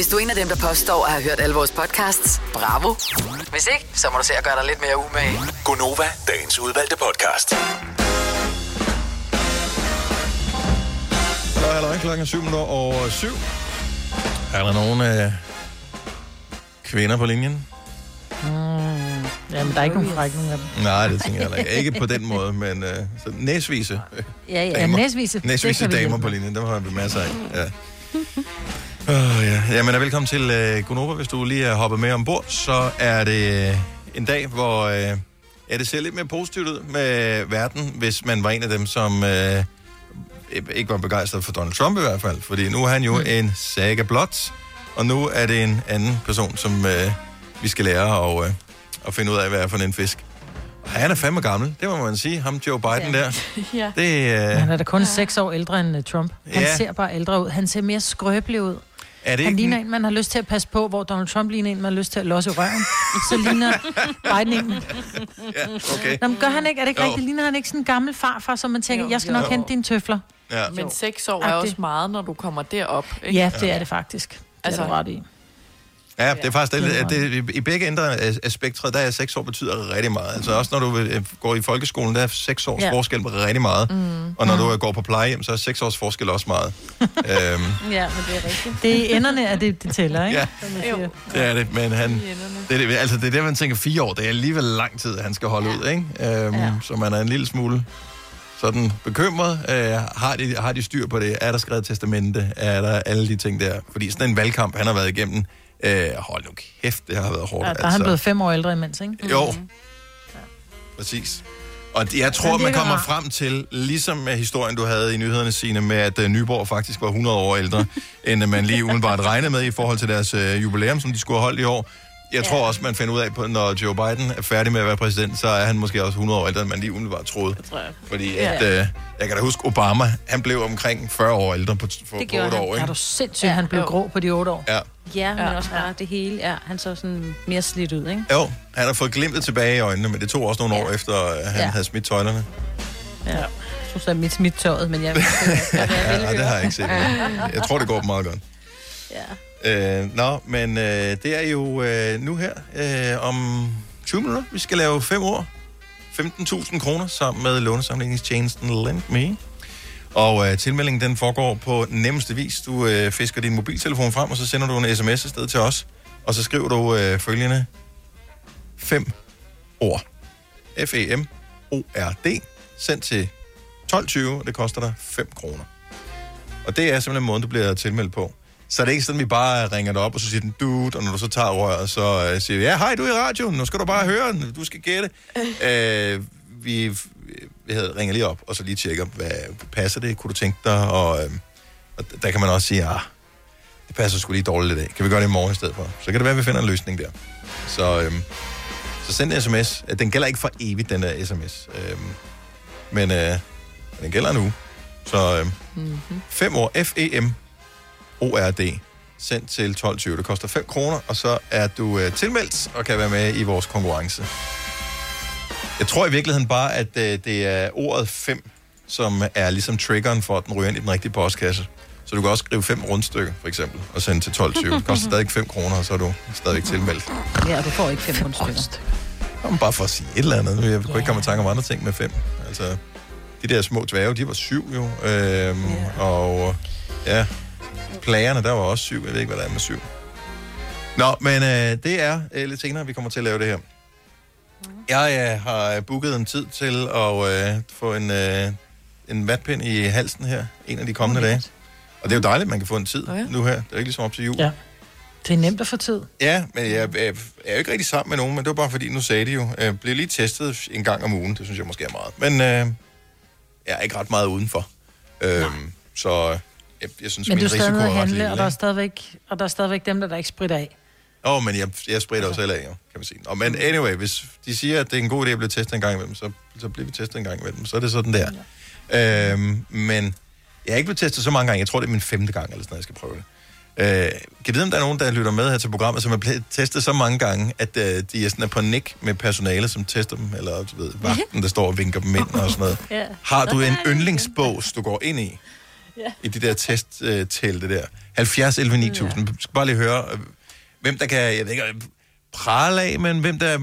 Hvis du er en af dem, der påstår at have hørt alle vores podcasts, bravo. Hvis ikke, så må du se at gøre dig lidt mere umage. Gonova, dagens udvalgte podcast. Så er der klokken 7 minutter over 7. Er der nogen øh, kvinder på linjen? Mm, ja, men der er ikke nogen frække nogen af dem. Nej, det tænker jeg heller ikke. Ikke på den måde, men øh, så næsvise øh, Ja, ja, damer. næsvise, det Næsvise damer på linjen, dem har vi masser af. Ja. Oh, ja. Jamen, og velkommen til øh, Gunova. Hvis du lige er hoppet med ombord, så er det øh, en dag, hvor øh, ja, det ser lidt mere positivt ud med verden, hvis man var en af dem, som øh, ikke var begejstret for Donald Trump i hvert fald. Fordi nu er han jo mm. en saga blot, og nu er det en anden person, som øh, vi skal lære at, øh, at finde ud af, hvad er for en fisk. Og han er fandme gammel, det må man sige. Ham Joe Biden der. ja. Det, øh, Han er da kun seks år ældre end uh, Trump. Han Ja. ser bare ældre ud. Han ser mere skrøbelig ud. er det Han ikke... ligner en, man har lyst til at passe på, hvor Donald Trump ligner en, man har lyst til at losse røven. Så ligner Biden en. Ja, okay. Nå, men gør han ikke? Er det ikke Jo. rigtigt? Ligner han ikke sådan en gammel farfar, som man tænker, Jo, jeg skal jo. nok hente dine tøfler? Ja. Men seks år er også meget, når du kommer derop. Ikke? Ja, det er det faktisk. Det Altså- er du ret i. Ja, det er faktisk det, det at det, i begge ender af af spektret, der er seks år betyder rigtig meget. Altså også når du øh, går i folkeskolen, der er seks års Ja. forskel rigtig meget. Mm. Og når du øh, går på plejehjem, så er seks års forskel også meget. øhm, Ja, men det er rigtigt. Det er enderne af det, det tæller, ikke? Ja. Siger. det er det, men han... Det er, det, altså det er der, man tænker fire år. Det er alligevel lang tid, han skal holde ja. ud, ikke? Øhm, ja. Så man er en lille smule sådan bekymret. Øh, har, de, har de styr på det? Er der skrevet testamente? Er der alle de ting der? Fordi sådan en valgkamp, han har været igennem, øh, hold nu kæft, det har været hårdt. Ja, der er han blevet fem år ældre imens, ikke? Jo, præcis. Og jeg tror, man kommer rar. frem til, ligesom med historien, du havde i nyhederne, Signe, med at uh, Nyborg faktisk var 100 år ældre, end uh, man lige umiddelbart regnede med i forhold til deres uh, jubilæum, som de skulle have holdt i år. Jeg tror også, man finder ud af, på, når Joe Biden er færdig med at være præsident, så er han måske også 100 år ældre, end man lige umiddelbart troede. Det tror jeg. Fordi Ja. at, øh, jeg kan da huske, Obama, han blev omkring 40 år ældre på, for, Det på gjorde 8 han. år, Er ikke? du sindssygt, ja, han blev grå på de otte år? Ja. Ja, men også bare det hele. Ja, han så sådan mere slidt ud, ikke? Jo, han har fået glimtet tilbage i øjnene, men det tog også nogle år efter, at han Ja. havde smidt tøjlerne. Ja. Jeg tror så, mit smidt tøjet, men jeg... Ja, det har jeg ikke set. Jeg tror, det går meget godt. Ja. Øh, nå, men øh, det er jo øh, nu her øh, om 20 minutter. Vi skal lave fem år. 15.000 kroner sammen med lånesamlingstjenesten LendMe. Og øh, tilmeldingen den foregår på nemmeste vis. Du øh, fisker din mobiltelefon frem, og så sender du en sms afsted til os. Og så skriver du øh, følgende fem ord. F-E-M-O-R-D. Sendt til 12.20, og det koster dig 5 kroner. Og det er simpelthen måden, du bliver tilmeldt på. Så er det ikke sådan, at vi bare ringer dig op, og så siger den, dude, og når du så tager røret, så uh, siger vi, ja, hej, du er i radioen, nu skal du bare høre den, du skal gætte. uh, vi, vi havde, ringer lige op, og så lige tjekker, hvad passer det, kunne du tænke dig, og, uh, og der kan man også sige, ah, det passer sgu lige dårligt i dag. Kan vi gøre det i morgen i stedet for? Så kan det være, at vi finder en løsning der. Så, øhm, så send en sms. Den gælder ikke for evigt, den der sms. Øhm, men øh, den gælder nu. Så øhm, Mm-hmm. 5 år F-E-M ORD sendt til 12.20. Det koster 5 kroner, og så er du øh, tilmeldt og kan være med i vores konkurrence. Jeg tror i virkeligheden bare, at øh, det er ordet 5, som er ligesom triggeren for, at den ryger ind i den rigtige postkasse. Så du kan også skrive fem rundstykker, for eksempel, og sende til 12.20. Det koster stadig 5 kroner, og så er du stadigvæk tilmeldt. Ja, du får ikke 500 stykker. Jamen, bare for at sige et eller andet. Jeg kunne ikke komme i tanke om andre ting med fem. Altså, de der små dværge, de var syv jo. Øhm, Og ja, plagerne, der var også syv. Jeg ved ikke, hvad der er med syv. Nå, men øh, det er øh, lidt senere, vi kommer til at lave det her. Jeg øh, har booket en tid til at øh, få en, øh, en vatpind i halsen her, en af de kommende dage. Og det er jo dejligt, at man kan få en tid ja. nu her. Det er ikke ligesom op til jul. Ja. Det er nemt at få tid. Ja, men jeg, jeg, jeg er jo ikke rigtig sammen med nogen, men det var bare fordi, nu sagde de jo, øh, bliver lige testet en gang om ugen. Det synes jeg måske er meget. Men øh, jeg er ikke ret meget udenfor. Øhm, så jeg, jeg synes, Men min risiko er ret handle, lille. og der er stadigvæk, og der er stadigvæk dem, der, der ikke spritter af. Åh, oh, men jeg, jeg spritter jo selv af, jo, kan man sige. Og, men anyway, hvis de siger, at det er en god idé at blive testet en gang imellem, så, så bliver vi testet en gang imellem. Så er det sådan der. Ja. Øhm, men jeg er ikke blevet testet så mange gange. Jeg tror, det er min femte gang, eller sådan noget, jeg skal prøve det. Øh, kan vide, om der er nogen, der lytter med her til programmet, som er blevet testet så mange gange, at øh, de er sådan er på nik med personale, som tester dem, eller du ved, vagten, der står og vinker dem ind og sådan noget. Har du en yndlingsbås, du går ind i? Ja. I de der testtelte der. 70 11 9000. Ja. skal bare lige høre, øh, hvem der kan, jeg ved ikke, øh, prale af, men hvem der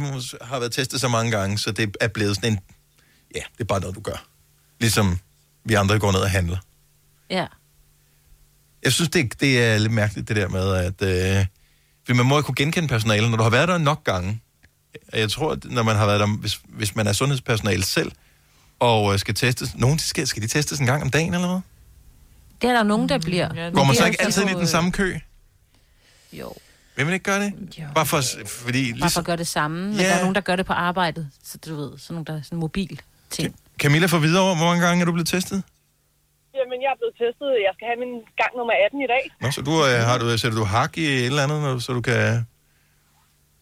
har været testet så mange gange, så det er blevet sådan en, ja, det er bare noget, du gør. Ligesom vi andre går ned og handler. Ja. Jeg synes, det, det er lidt mærkeligt, det der med, at... Øh, fordi man må ikke kunne genkende personalet, når du har været der nok gange. Jeg tror, at når man har været der, hvis, hvis man er sundhedspersonale selv, og øh, skal testes... Nogen skal, skal de testes en gang om dagen, eller hvad? Det er der nogen, der bliver. Ja, Går man så ikke altid ind i den samme kø? Jo. Vil man ikke gøre det? Jo. Bare for, fordi... Bare for Ligesom, at gøre det samme. Men Ja. der er nogen, der gør det på arbejdet. Så du ved, sådan nogle, der er sådan mobil ting. Camilla for videre, hvor mange gange er du blevet testet? Jamen, jeg er blevet testet. Jeg skal have min gang nummer 18 i dag. Nå, så du, øh, har du, sætter du hak i et eller andet, når, du- så du kan...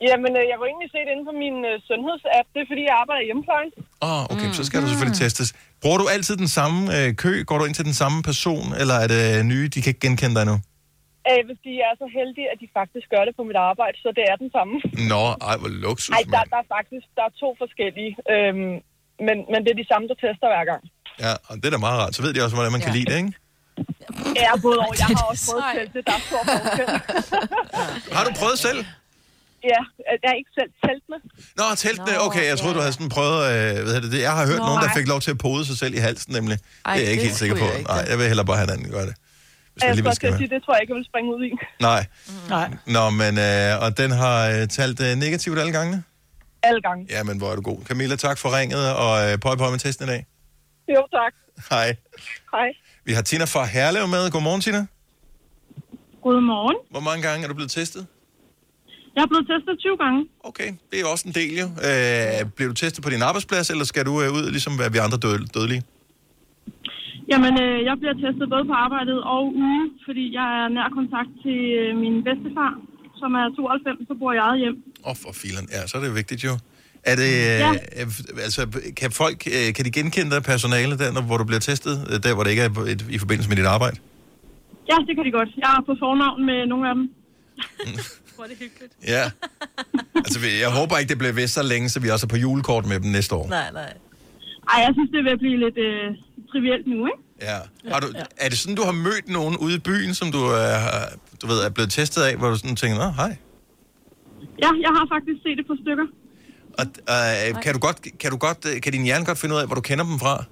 Jamen, øh, jeg var egentlig set inde på min øh, sundhedsapp. Det er, fordi jeg arbejder i hjemmeplejen. Åh, oh, okay, mm. så skal du selvfølgelig testes. Bruger du altid den samme øh, kø? Går du ind til den samme person, eller er det nye, de kan ikke genkende dig nu? Øh, hvis de er så heldige, at de faktisk gør det på mit arbejde, så det er den samme. Nå, ej, hvor luksus, Ej, der, der er faktisk der er to forskellige. Øhm, men, men det er de samme, der tester hver gang. Ja, og det er da meget rart. Så ved de også, hvordan man kan lide det, ikke? Ja, både og. Jeg har også prøvet telte. Der er stor forskel. Har du prøvet selv? Ja, jeg er ikke selv teltene. Nå, teltene, okay. Jeg troede, du havde sådan prøvet... Øh, hvad hedder det, jeg har hørt Nå, nogen, der fik lov til at pode sig selv i halsen, nemlig. Ej, det er jeg ikke helt sikker på. jeg ikke. Nej, jeg vil hellere bare have en anden gøre det. Hvis Jeg skal skal sige, det tror jeg ikke, jeg vil springe ud i. Nej. Nej. Nå, men... Øh, og den har øh, talt øh, negativt alle gangene? Alle gange. Ja, men hvor er du god. Camilla, tak for ringet, og øh, pøj pøj med testen i dag. Jo, tak. Hej. Hej. Vi har Tina fra Herlev med. Godmorgen, Tina. Godmorgen. Hvor mange gange er du blevet testet? Jeg er blevet testet 20 gange. Okay, det er også en del jo. Øh, bliver du testet på din arbejdsplads, eller skal du øh, ud, ligesom vi andre død, dødelige? Jamen, øh, jeg bliver testet både på arbejdet og ude, fordi jeg er nær kontakt til øh, min bedstefar, som er 92, så bor jeg eget hjem. Åh, oh, for filen. Ja, så er det vigtigt jo. Er det, Ja. ja. altså, kan folk, øh, kan de genkende dig personale der, når, hvor du bliver testet? øh, Der, hvor det ikke er et, i forbindelse med dit arbejde? Ja, det kan de godt. Jeg er på fornavn med nogle af dem. Hvor er det hyggeligt. Ja. altså, vi- jeg håber ikke, det bliver ved så længe, så vi også er på julekort med dem næste år. Nej, nej. Ej, jeg synes, det vil blive lidt øh, trivielt nu, ikke? Ja. Har du, er det sådan, du har mødt nogen ude i byen, som du, er, du ved, er blevet testet af, hvor du sådan tænker, nå, hej. Ja, jeg har faktisk set et par stykker. Og, øh, kan, du godt, kan, du godt, øh, kan din hjerne godt finde ud af, hvor du kender dem fra?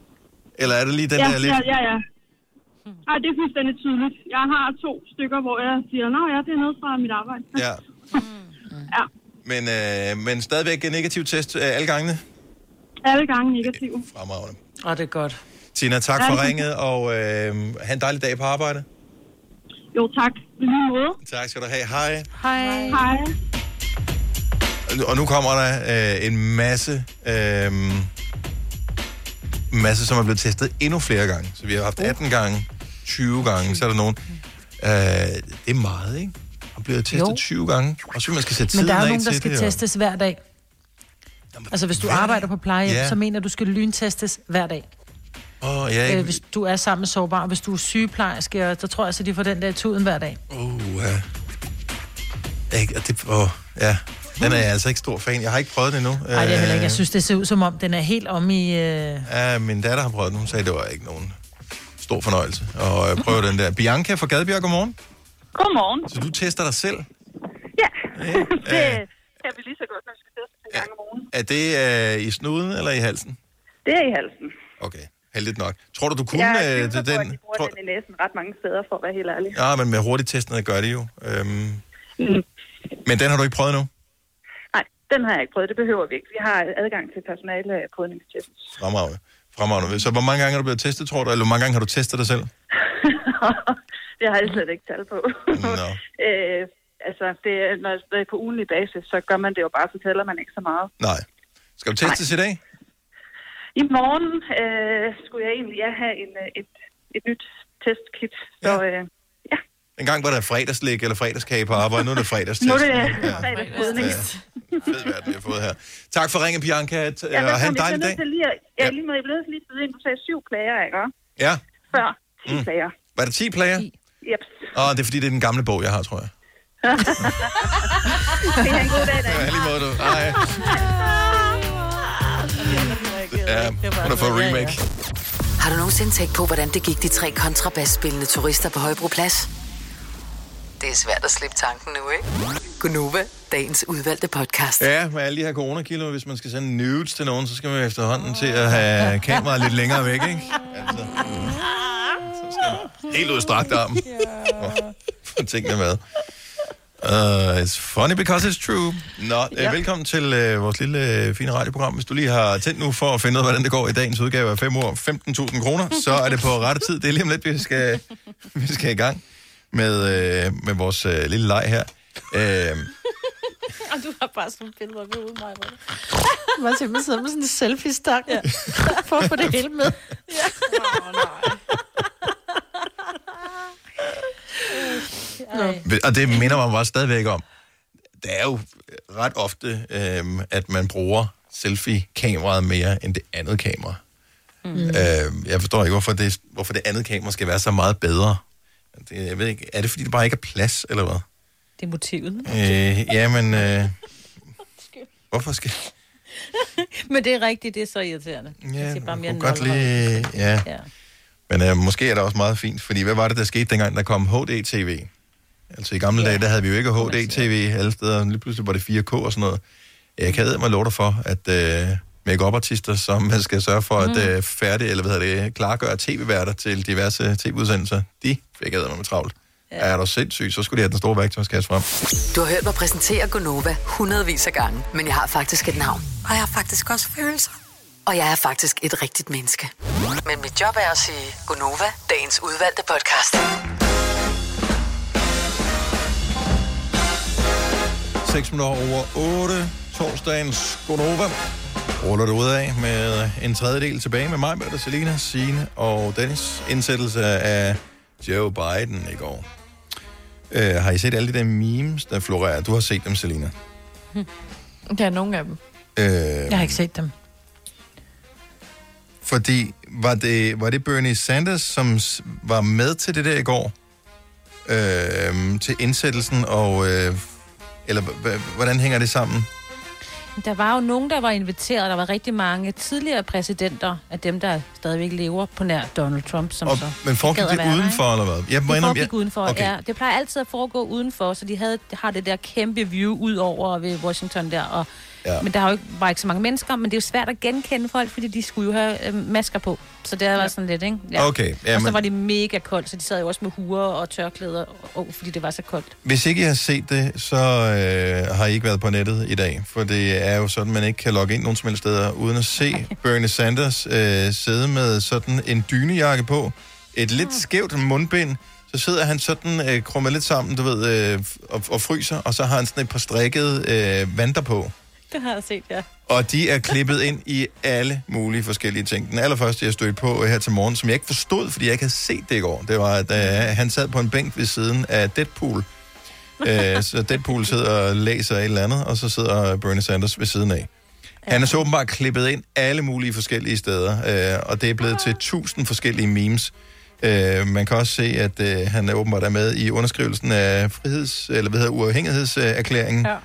Eller er det lige den ja, der lidt... ja, ja, ja. Ej, det er fuldstændig tydeligt. Jeg har to stykker, hvor jeg siger, nå ja, det er noget fra mit arbejde. Ja. Ja, Men, øh, men stadigvæk en negativ test øh, alle gangene? alle gange negative. Fremragende. Og det er godt. Tina, tak Ja, for ringet, og øh, have en dejlig dag på arbejde. Jo, tak. I lige måde. Tak skal du have. Hej. Hej. Hej. Og nu kommer der øh, en masse, øh, masse, som er blevet testet endnu flere gange. Så vi har haft 18 gange, 20 gange, så er der nogen. Øh, det er meget, ikke? Og blevet testet Jo. 20 gange. Og så man skal sætte Men tiden der er jo nogen, der skal det. og- testes hver dag. Altså, hvis du hver arbejder på plejehjem, Ja. så mener du, skal lyntestes hver dag. Åh, jeg er ikke... Øh, hvis du er sammen med sårbar, hvis du er sygeplejerske, og så tror jeg, så de får den der tuden hver dag. Uh, ja. Ikke, og det, åh, ja. Den er jeg altså ikke stor fan. Jeg har ikke prøvet det endnu. Nej, det er heller ikke. Øh, Jeg synes, det ser ud som om, den er helt om i... Øh... Ja, min datter har prøvet den. Hun sagde, det var ikke nogen stor fornøjelse at øh, prøve den der. Bianca fra Gadebjerg, godmorgen. Godmorgen. Så du tester dig selv? Ja, Øh, det kan vi lige så godt, når vi skal teste en gang om ugen. Er det øh, i snuden eller i halsen? Det er i halsen. Okay, heldigt nok. Tror du, du kunne jeg øh, tvivler til på, at den? de bruger den i næsen ret mange steder, for at være helt ærlig. Ja, men med hurtigtestene gør det jo. Øhm, Mm. men den har du ikke prøvet nu? Nej, den har jeg ikke prøvet. Det behøver vi ikke. Vi har adgang til personale kodningstest. Fremragende. Fremragende. Så hvor mange gange har du blevet testet, tror du? Eller hvor mange gange har du testet dig selv? det har jeg slet ikke tal på. Nå. øh, altså, det, er- når det er på ugenlig basis, så gør man det jo bare, så tæller man ikke så meget. Nej. Skal du testes i dag? I morgen øh, skulle jeg egentlig ja, have en, øh, et, et nyt testkit. Så øh, En gang var der fredagslæg eller fredagskage på arbejde. Nu er det fredagstest. nu er det Ja. ja. Fed verden, vi har fået her. Tak for ringen, Bianca. Ja, Ja, og have en dejlig dag. lige, ja, lige med, jeg til lige byde ind. Du sagde syv plager, ikke? Ja. Før 10 Mm. plager. Var det 10 plager? Yep. Åh, det er fordi, det er den gamle bog, jeg har, tror jeg. det er en god dag, Ja, lige måde, du. Hej. Ja, hun har fået remake. Har du nogensinde tænkt på, hvordan det gik de tre kontrabasspillende turister på Højbroplads? Det er svært at slippe tanken nu, ikke? Gunova, dagens udvalgte podcast. Ja, med alle de her coronakilder, hvis man skal sende nudes til nogen, så skal man efterhånden til at have kameraet lidt længere væk, ikke? Altså, så skal man helt ud i strakt arm. For tingene med. Uh, it's funny because it's true. Nå, ja. Ja. uh, velkommen til uh, vores lille uh, fine radioprogram. Hvis du lige har tændt nu for at finde ud af, hvordan det går i dagens udgave af 5 år, 15.000 kroner, så er det på rette tid. Det er lige om lidt, vi skal, vi skal i gang med, uh, med vores uh, lille leg her. Uh, Og du har bare sådan billeder ved uden mig. Man simpelthen sidder med sådan en selfie-stang, ja. for at få det hele med. Ja. Åh, nej. Og det minder mig bare stadigvæk om. Det er jo ret ofte, øhm, at man bruger selfie-kameraet mere end det andet kamera. Mm. Øhm, jeg forstår ikke, hvorfor det, hvorfor det andet kamera skal være så meget bedre. Det, jeg ved ikke, er det fordi, der bare ikke er plads, eller hvad? Det er motivet. Øh, ja, men... Øh, hvorfor skal... Men det er rigtigt, det er så irriterende. Ja, det er bare mere kunne godt lige... Ja. Ja. Men øh, måske er det også meget fint, fordi hvad var det, der skete dengang, der kom HD-TV? Altså i gamle ja. dage, der havde vi jo ikke HD-TV alle steder, lige pludselig var det 4K og sådan noget. Jeg kan mig dig for, at øh, make-up-artister, som skal sørge for Mhm. at øh, færdig, eller hvad hedder det, klargøre tv-værter til diverse tv-udsendelser, de fik jeg med travlt. Ja. Er du sindssyg, så skulle de have den store værktøjskasse frem. Du har hørt mig præsentere Gonova hundredvis af gange, men jeg har faktisk et navn. Og jeg har faktisk også følelser. Og jeg er faktisk et rigtigt menneske. Men mit job er at sige Gonova, dagens udvalgte podcast. 6 minutter over 8, torsdagens Gonova. Ruller det ud af med en tredjedel tilbage med mig, Mette, Selina, Signe og Dennis. Indsættelse af Joe Biden i går. Uh, har I set alle de der memes, der florerer? Du har set dem, Selina. Ja, nogle af dem. Øh, Jeg har ikke set dem. Fordi, var det, var det Bernie Sanders, som var med til det der i går? Øh, til indsættelsen, og... Øh, eller h- h- hvordan hænger det sammen? Der var jo nogen, der var inviteret. Der var rigtig mange tidligere præsidenter af dem, der stadigvæk lever på nær Donald Trump. Som Og, så men foregik det være udenfor, eller hvad? Jeg må Det foregik jeg- udenfor, Okay. ja. Det plejer altid at foregå udenfor, så de havde, har det der kæmpe view ud over ved Washington der. Og, Ja. ja. Men der har jo ikke, var ikke så mange mennesker, men det er jo svært at genkende folk, fordi de skulle jo have øh, masker på. Så det har været sådan lidt, ikke? Okay, ja, og så men- var det mega koldt, så de sad jo også med huer og tørklæder, og, fordi det var så koldt. Hvis ikke I har set det, så øh, har I ikke været på nettet i dag. For det er jo sådan, at man ikke kan logge ind nogen som helst steder, uden at se Bernie Sanders øh, sidde med sådan en dynejakke på, et lidt skævt mundbind, så sidder han sådan øh, krummet lidt sammen, du ved, øh, og, og fryser, og så har han sådan et par strikkede øh, vanter på. Det har jeg set, ja. Og de er klippet ind i alle mulige forskellige ting. Den allerførste, jeg stødte på her til morgen, som jeg ikke forstod, fordi jeg ikke havde set det i går, det var, at uh, han sad på en bænk ved siden af Deadpool. uh, så Deadpool sidder og læser et eller andet, og så sidder Bernie Sanders ved siden af. Han er så åbenbart klippet ind alle mulige forskellige steder, uh, og det er blevet til tusind forskellige memes. Uh, man kan også se, at uh, han er åbenbart er med i underskrivelsen af friheds, eller hvad hedder uafhængighedserklæringen. Ja.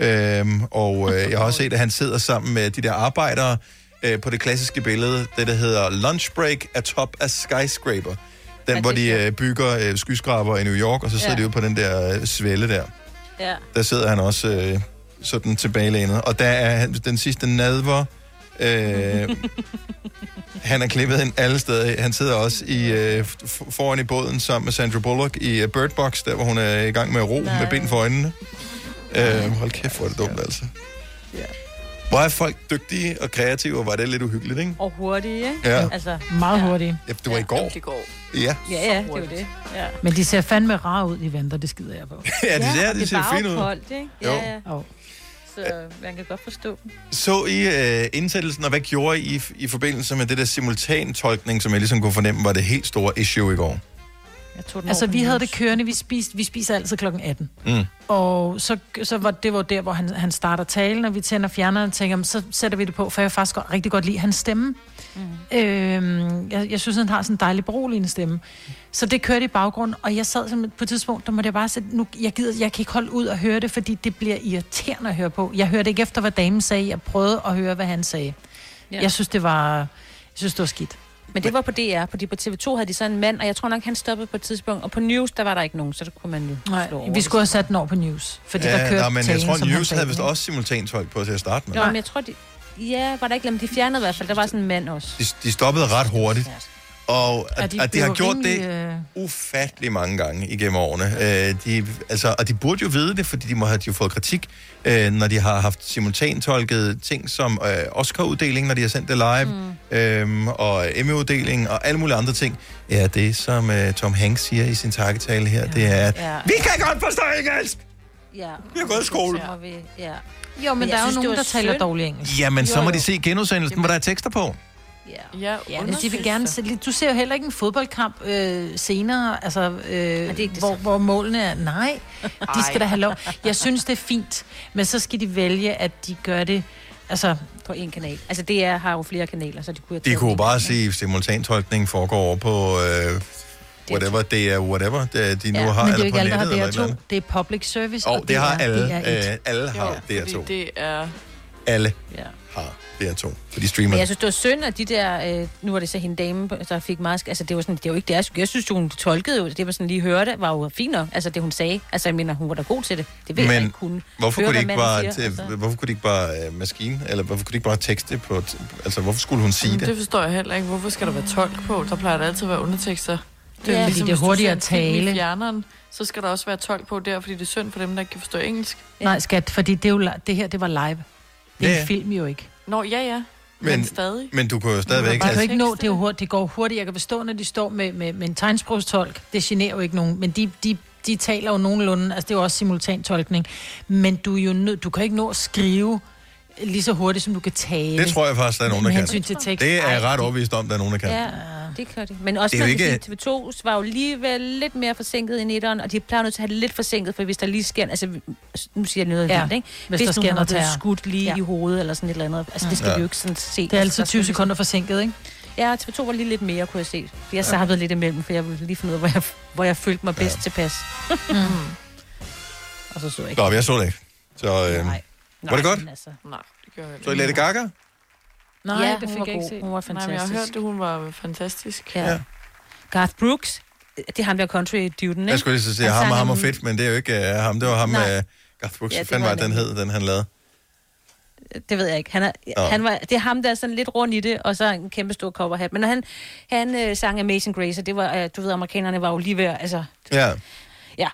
Øhm, og øh, jeg har også set, at han sidder sammen med de der arbejdere øh, på det klassiske billede, det der hedder Lunch Break atop af Skyscraper. Den, hvor de øh, bygger øh, skyskraber i New York, og så sidder Ja. de ude på den der øh, svælde der. Ja. Der sidder han også øh, sådan tilbagelænet. Og der er den sidste nadver. Øh, han er klippet ind alle steder. Han sidder også i, øh, foran i båden sammen med Sandra Bullock i uh, Bird Box, der hvor hun er i gang med at ro Nej. med ben for øjnene. Øh, hold kæft, hvor er det dumt, altså. Hvor er folk dygtige og kreative, og var det lidt uhyggeligt, ikke? Og hurtige, ikke? Ja. Altså, Meget hurtigt. Ja, det var i går. Det går. Ja. ja, ja, det er jo det. Ja. Men de ser fandme rar ud, de venter, det skider jeg på. Ja, de ser- og de det ser var fine jo ud. koldt, ikke? Jo. Ja, ja. Oh. Så man kan godt forstå dem. Så I øh, indsættelsen, og hvad gjorde I i forbindelse med det der simultantolkning, som jeg ligesom kunne fornemme var det helt store issue i går? Jeg tog den Altså, vi havde det kørende, vi, spiste, vi spiser altid klokken 18. Mm. Og så, så var det var der, hvor han, han starter talen, og vi tænder fjerneren og tænker, "Jamen, så sætter vi det på, for jeg faktisk godt, rigtig godt lide hans stemme. Mm. Øhm, jeg, jeg synes, han har sådan en dejlig beroligende stemme. Så det kørte i baggrunden, og jeg sad simpelthen på et tidspunkt, der måtte jeg bare sætte, nu, jeg, gider, jeg kan ikke holde ud og høre det, fordi det bliver irriterende at høre på. Jeg hørte ikke efter, hvad damen sagde, jeg prøvede at høre, hvad han sagde. Ja. Jeg synes, det var, jeg synes, det var skidt. Men det var på DR, fordi på TV2 havde de så en mand, og jeg tror nok, han stoppede på et tidspunkt. Og på News, der var der ikke nogen, så der kunne man jo Nej, slå over vi skulle have sat den over på news, fordi der kørte nej, men jeg tror, News havde vist også simultantolk på til at starte med. Nå, men jeg tror, de... Ja, var der ikke glemt, de fjernede i hvert fald. Der var sådan en mand også. De, de stoppede ret hurtigt. Og Ja, at, de at de har gjort rimelig, det ufattelig mange gange igennem årene. Øh, de, altså, og de burde jo vide det, fordi de må have de jo fået kritik, øh, når de har haft simultantolket ting som øh, Oscar-uddeling, når de har sendt det live, mm. øhm, og Emmy-uddeling og alle mulige andre ting. Ja, det som øh, Tom Hanks siger i sin takketale her, ja. det er, at Ja. vi kan godt forstå engelsk! Ja. Vi har gået i skole. Så må vi, ja. Jo, men, jeg der er jo nogen, der taler synd. dårlig engelsk. Jamen, så Jo, må jo. de se genudsendelsen, hvor der er tekster på. Ja, Ja, men de vil gerne se, du ser jo heller ikke en fodboldkamp øh, senere, altså, øh, det ikke det hvor, hvor målene er, nej, de skal da have lov. Jeg synes, det er fint, men så skal de vælge, at de gør det, altså... På en kanal. Altså, DR har jo flere kanaler, så de kunne De kunne en. bare sige, at simultantolkning foregår over på øh, whatever, det er whatever, det, de nu ja, har, men det er jo eller ikke på alle, der nettet har eller et eller DR2. andet. Det er public service, Og det har er alle. DR1. Øh, alle har Fordi DR2. det er... Alle Ja. Har DR2, for de streamer Men jeg det. synes, det var synd, at de der... Øh, nu var det så hende dame, der fik meget... sk- Altså, det var, sådan, det var ikke deres... Jeg synes jo, hun tolkede jo... Det var sådan lige hørte, var jo fint nok. Altså, det hun sagde. Altså, jeg mener, hun var da god til det. Det ved jeg Men ikke kunne. hvorfor kunne, de ikke bare, siger, til, altså. hvorfor kunne de ikke bare øh, maskine, eller hvorfor kunne de ikke bare tekste på, t- altså hvorfor skulle hun sige Jamen, det? det forstår jeg heller ikke. Hvorfor skal der være tolk på? Der plejer der altid at være undertekster. Ja, fordi det er hvis du hurtigere ser en at tale. Fjerneren, så skal der også være tolk på der, fordi det er synd for dem, der ikke kan forstå engelsk. Nej, skat, fordi det, er jo, det her, det var live. Det er Ja, ja. en film jo ikke. Nå, ja, ja. Men, men stadig. Men du kunne jo stadigvæk... Man kan jo Altså, ikke nå, det, er jo hurtigt, det går hurtigt. Jeg kan forstå, når de står med, med, med en tegnsprogstolk. Det generer jo ikke nogen, men de, de, de taler jo nogenlunde, altså det er jo også simultantolkning. Men du, er jo nød, du kan ikke nå at skrive lige så hurtigt, som du kan tale. det tror jeg faktisk, der er nogen, der kan. hensyn til tekst. Det er jeg ret overbevist om, der er nogen, der kan. Ja, det kan de. Men også Det er man kan ikke- sige, TV2 var jo alligevel lidt mere forsinket end etteren, og de plejer nødt til at have det lidt forsinket, for hvis der lige sker, altså nu siger jeg noget Ja, vildt, ikke? hvis der nu sker noget terror. skudt lige Ja. i hovedet, eller sådan et eller andet. Altså det skal Ja. vi jo ikke sådan se. Det er altid Der 20 skal sekunder forsinket, ikke? Ja, TV2 var lige lidt mere, kunne jeg se. For jeg sappede lidt imellem, for jeg ville lige finde ud af, hvor jeg, hvor jeg følte mig bedst ja. tilpas. mm. Og så så jeg ikke. Nå, men jeg så det ikke. Så, øh, var det godt? Altså. Nej, det gør jeg Så I Lady Gaga? Nej, Ja, det fik var jeg ikke set. Hun var Nej, fantastisk. men jeg har hørt det, hun var fantastisk. Ja. ja. Garth Brooks, det er ham der country-duden, ikke? Jeg skulle lige så sige, Han ham og ham og fedt, men det er jo ikke uh, ham. Det var ham Nej. med Garth Brooks. Ja, Hvad var den hed, den han lavede? Det ved jeg ikke. Han er, Nå. han var, det er ham, der er sådan lidt rundt i det, og så en kæmpe stor coverhat. Men når han, han øh, sang Amazing Grace, og det var, øh, du ved, amerikanerne var jo lige ved, at- altså, Ja. Ja,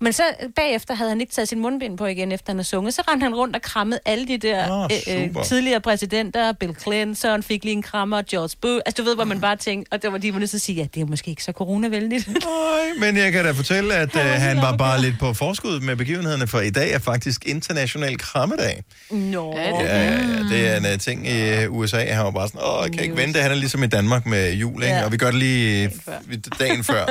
men så øh, bagefter havde han ikke taget sin mundbind på igen, efter han havde sunget. Så rendte han rundt og krammede alle de der Åh, øh, øh, tidligere præsidenter. Bill Clinton fik lige en krammer, George Bush. Altså, du ved, hvor man bare tænkte, og der var de var nødt til at sige, ja, det er måske ikke så coronavenligt. Nej, men jeg kan da fortælle, at uh, han var bare lidt på forskud med begivenhederne, for i dag er faktisk international krammedag. Nå. Ja, ja, ja, det er en uh, ting i uh, USA. Han var bare sådan, åh, jeg kan ikke vente. Han er ligesom i Danmark med jul, ikke? Ja. Og vi gør det lige øh, dagen før.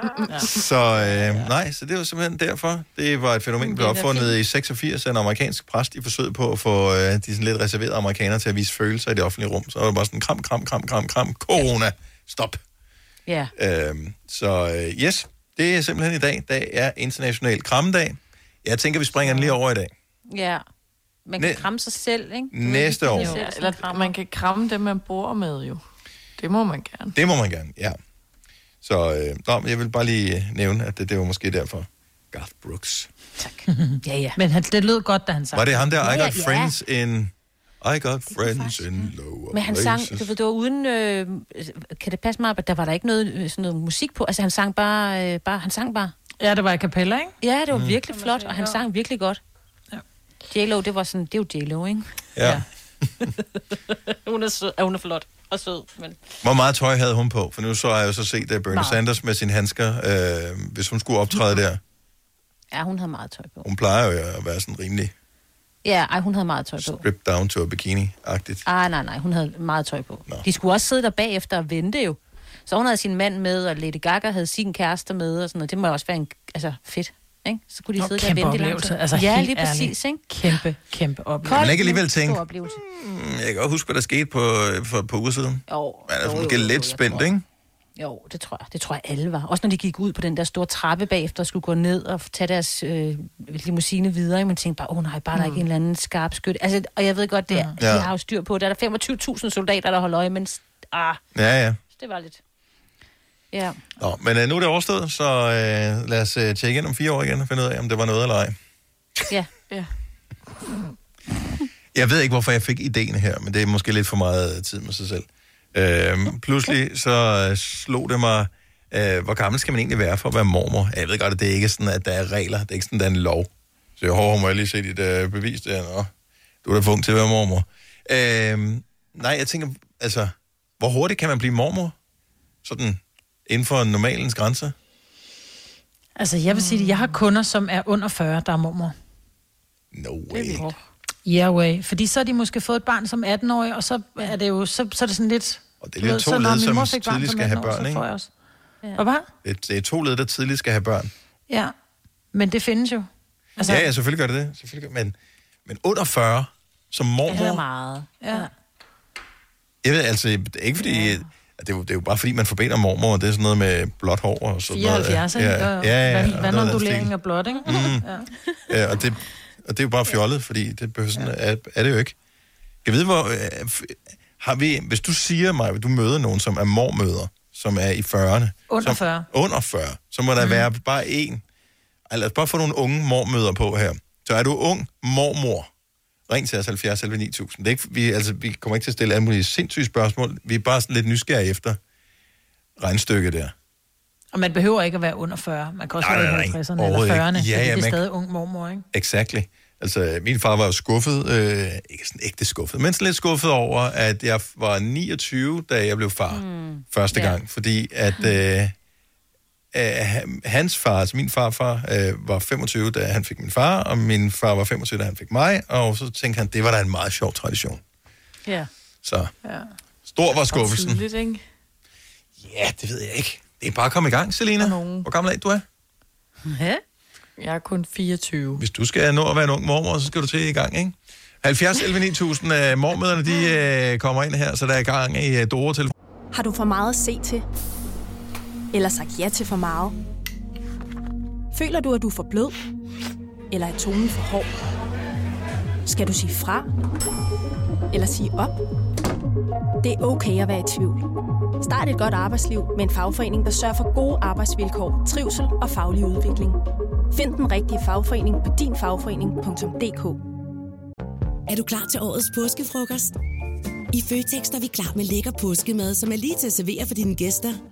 Så øh, nej, så det var simpelthen derfor. Det var et fænomen, der blev er da opfundet i 86 af en amerikansk præst i forsøget på at få øh, de sådan lidt reserverede amerikanere til at vise følelser i det offentlige rum. Så var det bare sådan kram, kram, kram, kram, kram, corona, stop. Ja. Øhm, så øh, yes, det er simpelthen i dag. Dag er international krammedag. Jeg tænker, vi springer den lige over i dag. Ja. Man kan Næ- kramme sig selv, ikke? Næste år. Ja, eller man kan kramme dem, man bor med jo. Det må man gerne. Det må man gerne, ja. Så øh, nå, jeg vil bare lige øh, nævne, at det, det var måske derfor. Garth Brooks. Ja, ja. Men han, det lød godt, da han sang. Var det ham der, I Ja, got ja. friends in... I got friends in lower Men han sang, du ved, det var uden, øh, kan det passe mig, at der var der ikke noget, øh, sådan noget musik på? Altså, han sang bare, øh, bare, han sang bare. Ja, det var i kapella, ikke? Ja, det var Mm. virkelig flot, og han sang virkelig godt. Ja. J-Lo, det var sådan, det er jo J-Lo, ikke? Ja. hun er sød, ja, hun er flot og sød, men... Hvor meget tøj havde hun på? For nu så har jeg jo så set uh, Bernie Meget. Sanders med sine handsker, øh, hvis hun skulle optræde der. Ja, hun havde meget tøj på. Hun plejer jo at være sådan rimelig Ja, ej, hun havde meget tøj på. ripped down to a bikini-agtigt. Ah, nej, nej, hun havde meget tøj på. Nå. De skulle også sidde der bagefter og vente jo. Så hun havde sin mand med, og Lady Gaga havde sin kæreste med, og sådan noget. Det må jo også være en, altså, fedt, ikke? Så kunne de Nå, sidde der og vente oplevelse. tid. Altså, ja, helt lige præcis, ærligt. ikke? Kæmpe, kæmpe oplevelse. Man kan alligevel tænke. "Hmm, jeg kan godt huske, hvad der skete på, øh, for et par uger siden. Jo, Man er jo, måske jo, jo, lidt jeg spændt, ikke? Jo, det tror jeg. Det tror jeg alle var. Også når de gik ud på den der store trappe bagefter og skulle gå ned og tage deres øh, limousine videre. ikke? Man tænkte bare, åh oh, nej, bare der er ikke en eller anden skarp skyt. Altså, og jeg ved godt, det er, ja. de har jo styr på. Der er der 25.000 soldater, der holder øje, men ah, Ja, ja. det var lidt... Ja. Nå, men øh, nu er det overstået, så øh, lad os øh, tjekke ind om fire år igen og finde ud af, om det var noget eller ej. Ja. ja. Jeg ved ikke, hvorfor jeg fik ideen her, men det er måske lidt for meget tid med sig selv. Øh, pludselig så øh, slog det mig, øh, hvor gammel skal man egentlig være for at være mormor? Jeg ved godt, at det ikke er sådan, at der er regler. Det er ikke sådan, at der er en lov. Så jeg håber, må jeg lige se dit øh, bevis der. Nå, du er da for til at være mormor. Øh, nej, jeg tænker, altså, hvor hurtigt kan man blive mormor? Sådan inden for normalens grænser? Altså, jeg vil sige, at jeg har kunder, som er under 40, der er mormor. No way. Yeah way. Fordi så har de måske fået et barn som 18-årig, og så er det jo så, så er det sådan lidt... Og det er lidt to led, som tidligt skal have børn, ikke? Også. Ja. Og hvad? Det, det er to led, der tidligt skal have børn. Ja. Men det findes jo. Altså, ja, ja, selvfølgelig gør det det. Selvfølgelig gør, men, men under 40, som mormor... Det er meget. Ja. Jeg ved altså, det er ikke fordi... Ja. Det, er jo, det er jo bare fordi, man forbinder mormor, og det er sådan noget med blåt hår og sådan 74, noget. ikke? Ja, ja, ja. Og af den vandondulering af blot, ikke? Mm. Ja. Ja, og, det, og det er jo bare fjollet, fordi det behøver sådan, er, er det jo ikke. Jeg ved, hvor... øh, Har vi, hvis du siger mig, at du møder nogen, som er mormøder, som er i 40'erne. Under som, 40. Under 40. Så må der mm. være bare en. Lad os bare få nogle unge mormøder på her. Så er du ung mormor. Ring til os 70 11 9000. Det er ikke, vi, altså, vi kommer ikke til at stille alle mulige sindssyge spørgsmål. Vi er bare sådan lidt nysgerrige efter regnstykket der. Og man behøver ikke at være under 40. Man kan også Nej, være i nej. 50'erne Overhovedet eller 40'erne, ikke. Ja, fordi ja, det er man- stadig ung mormor, ikke? Exactly. Altså, min far var jo skuffet, øh, ikke sådan ægte skuffet, men sådan lidt skuffet over, at jeg var 29, da jeg blev far mm. første Ja. gang. Fordi at øh, øh, hans far, altså min farfar, øh, var 25, da han fik min far, og min far var 25, da han fik mig, og så tænkte han, det var da en meget sjov tradition. Ja. Så Ja. stor var skuffelsen. tidligt, ikke? Ja, det ved jeg ikke. Det er bare at komme i gang, Selina. Hvor gammel er du er? Ja. Jeg er kun 24. Hvis du skal nå at være en ung mormor, så skal du til i gang, ikke? 70 11 9000 af mormøderne, de øh, kommer ind her, så der er i gang i øh, Dora telefon. Har du for meget at se til? Eller sagt ja til for meget? Føler du, at du er for blød? Eller er tonen for hård? Skal du sige fra? Eller sige op? Det er okay at være i tvivl. Start et godt arbejdsliv med en fagforening, der sørger for gode arbejdsvilkår, trivsel og faglig udvikling. Find den rigtige fagforening på dinfagforening.dk Er du klar til årets påskefrokost? I Føtex er vi klar med lækker påskemad, som er lige til at servere for dine gæster.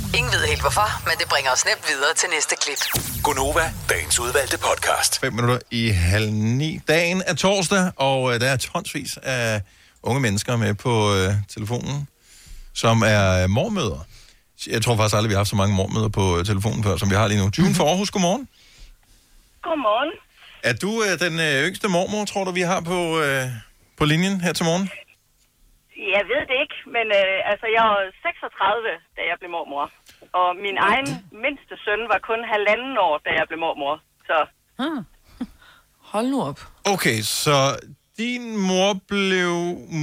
Ingen ved helt hvorfor, men det bringer os nemt videre til næste klip. Gunova, dagens udvalgte podcast. 5 minutter i halv ni. Dagen er torsdag, og øh, der er tonsvis af unge mennesker med på øh, telefonen, som er øh, mormøder. Jeg tror faktisk aldrig, vi har haft så mange mormøder på øh, telefonen før, som vi har lige nu. June for Aarhus, godmorgen. Godmorgen. Er du øh, den øh, yngste mormor, tror du, vi har på, øh, på linjen her til morgen? Jeg ved det ikke, men øh, altså, jeg var 36, da jeg blev mormor. Og min egen mindste søn var kun halvanden år, da jeg blev mormor. Så Ah. Hold nu op. Okay, så din mor blev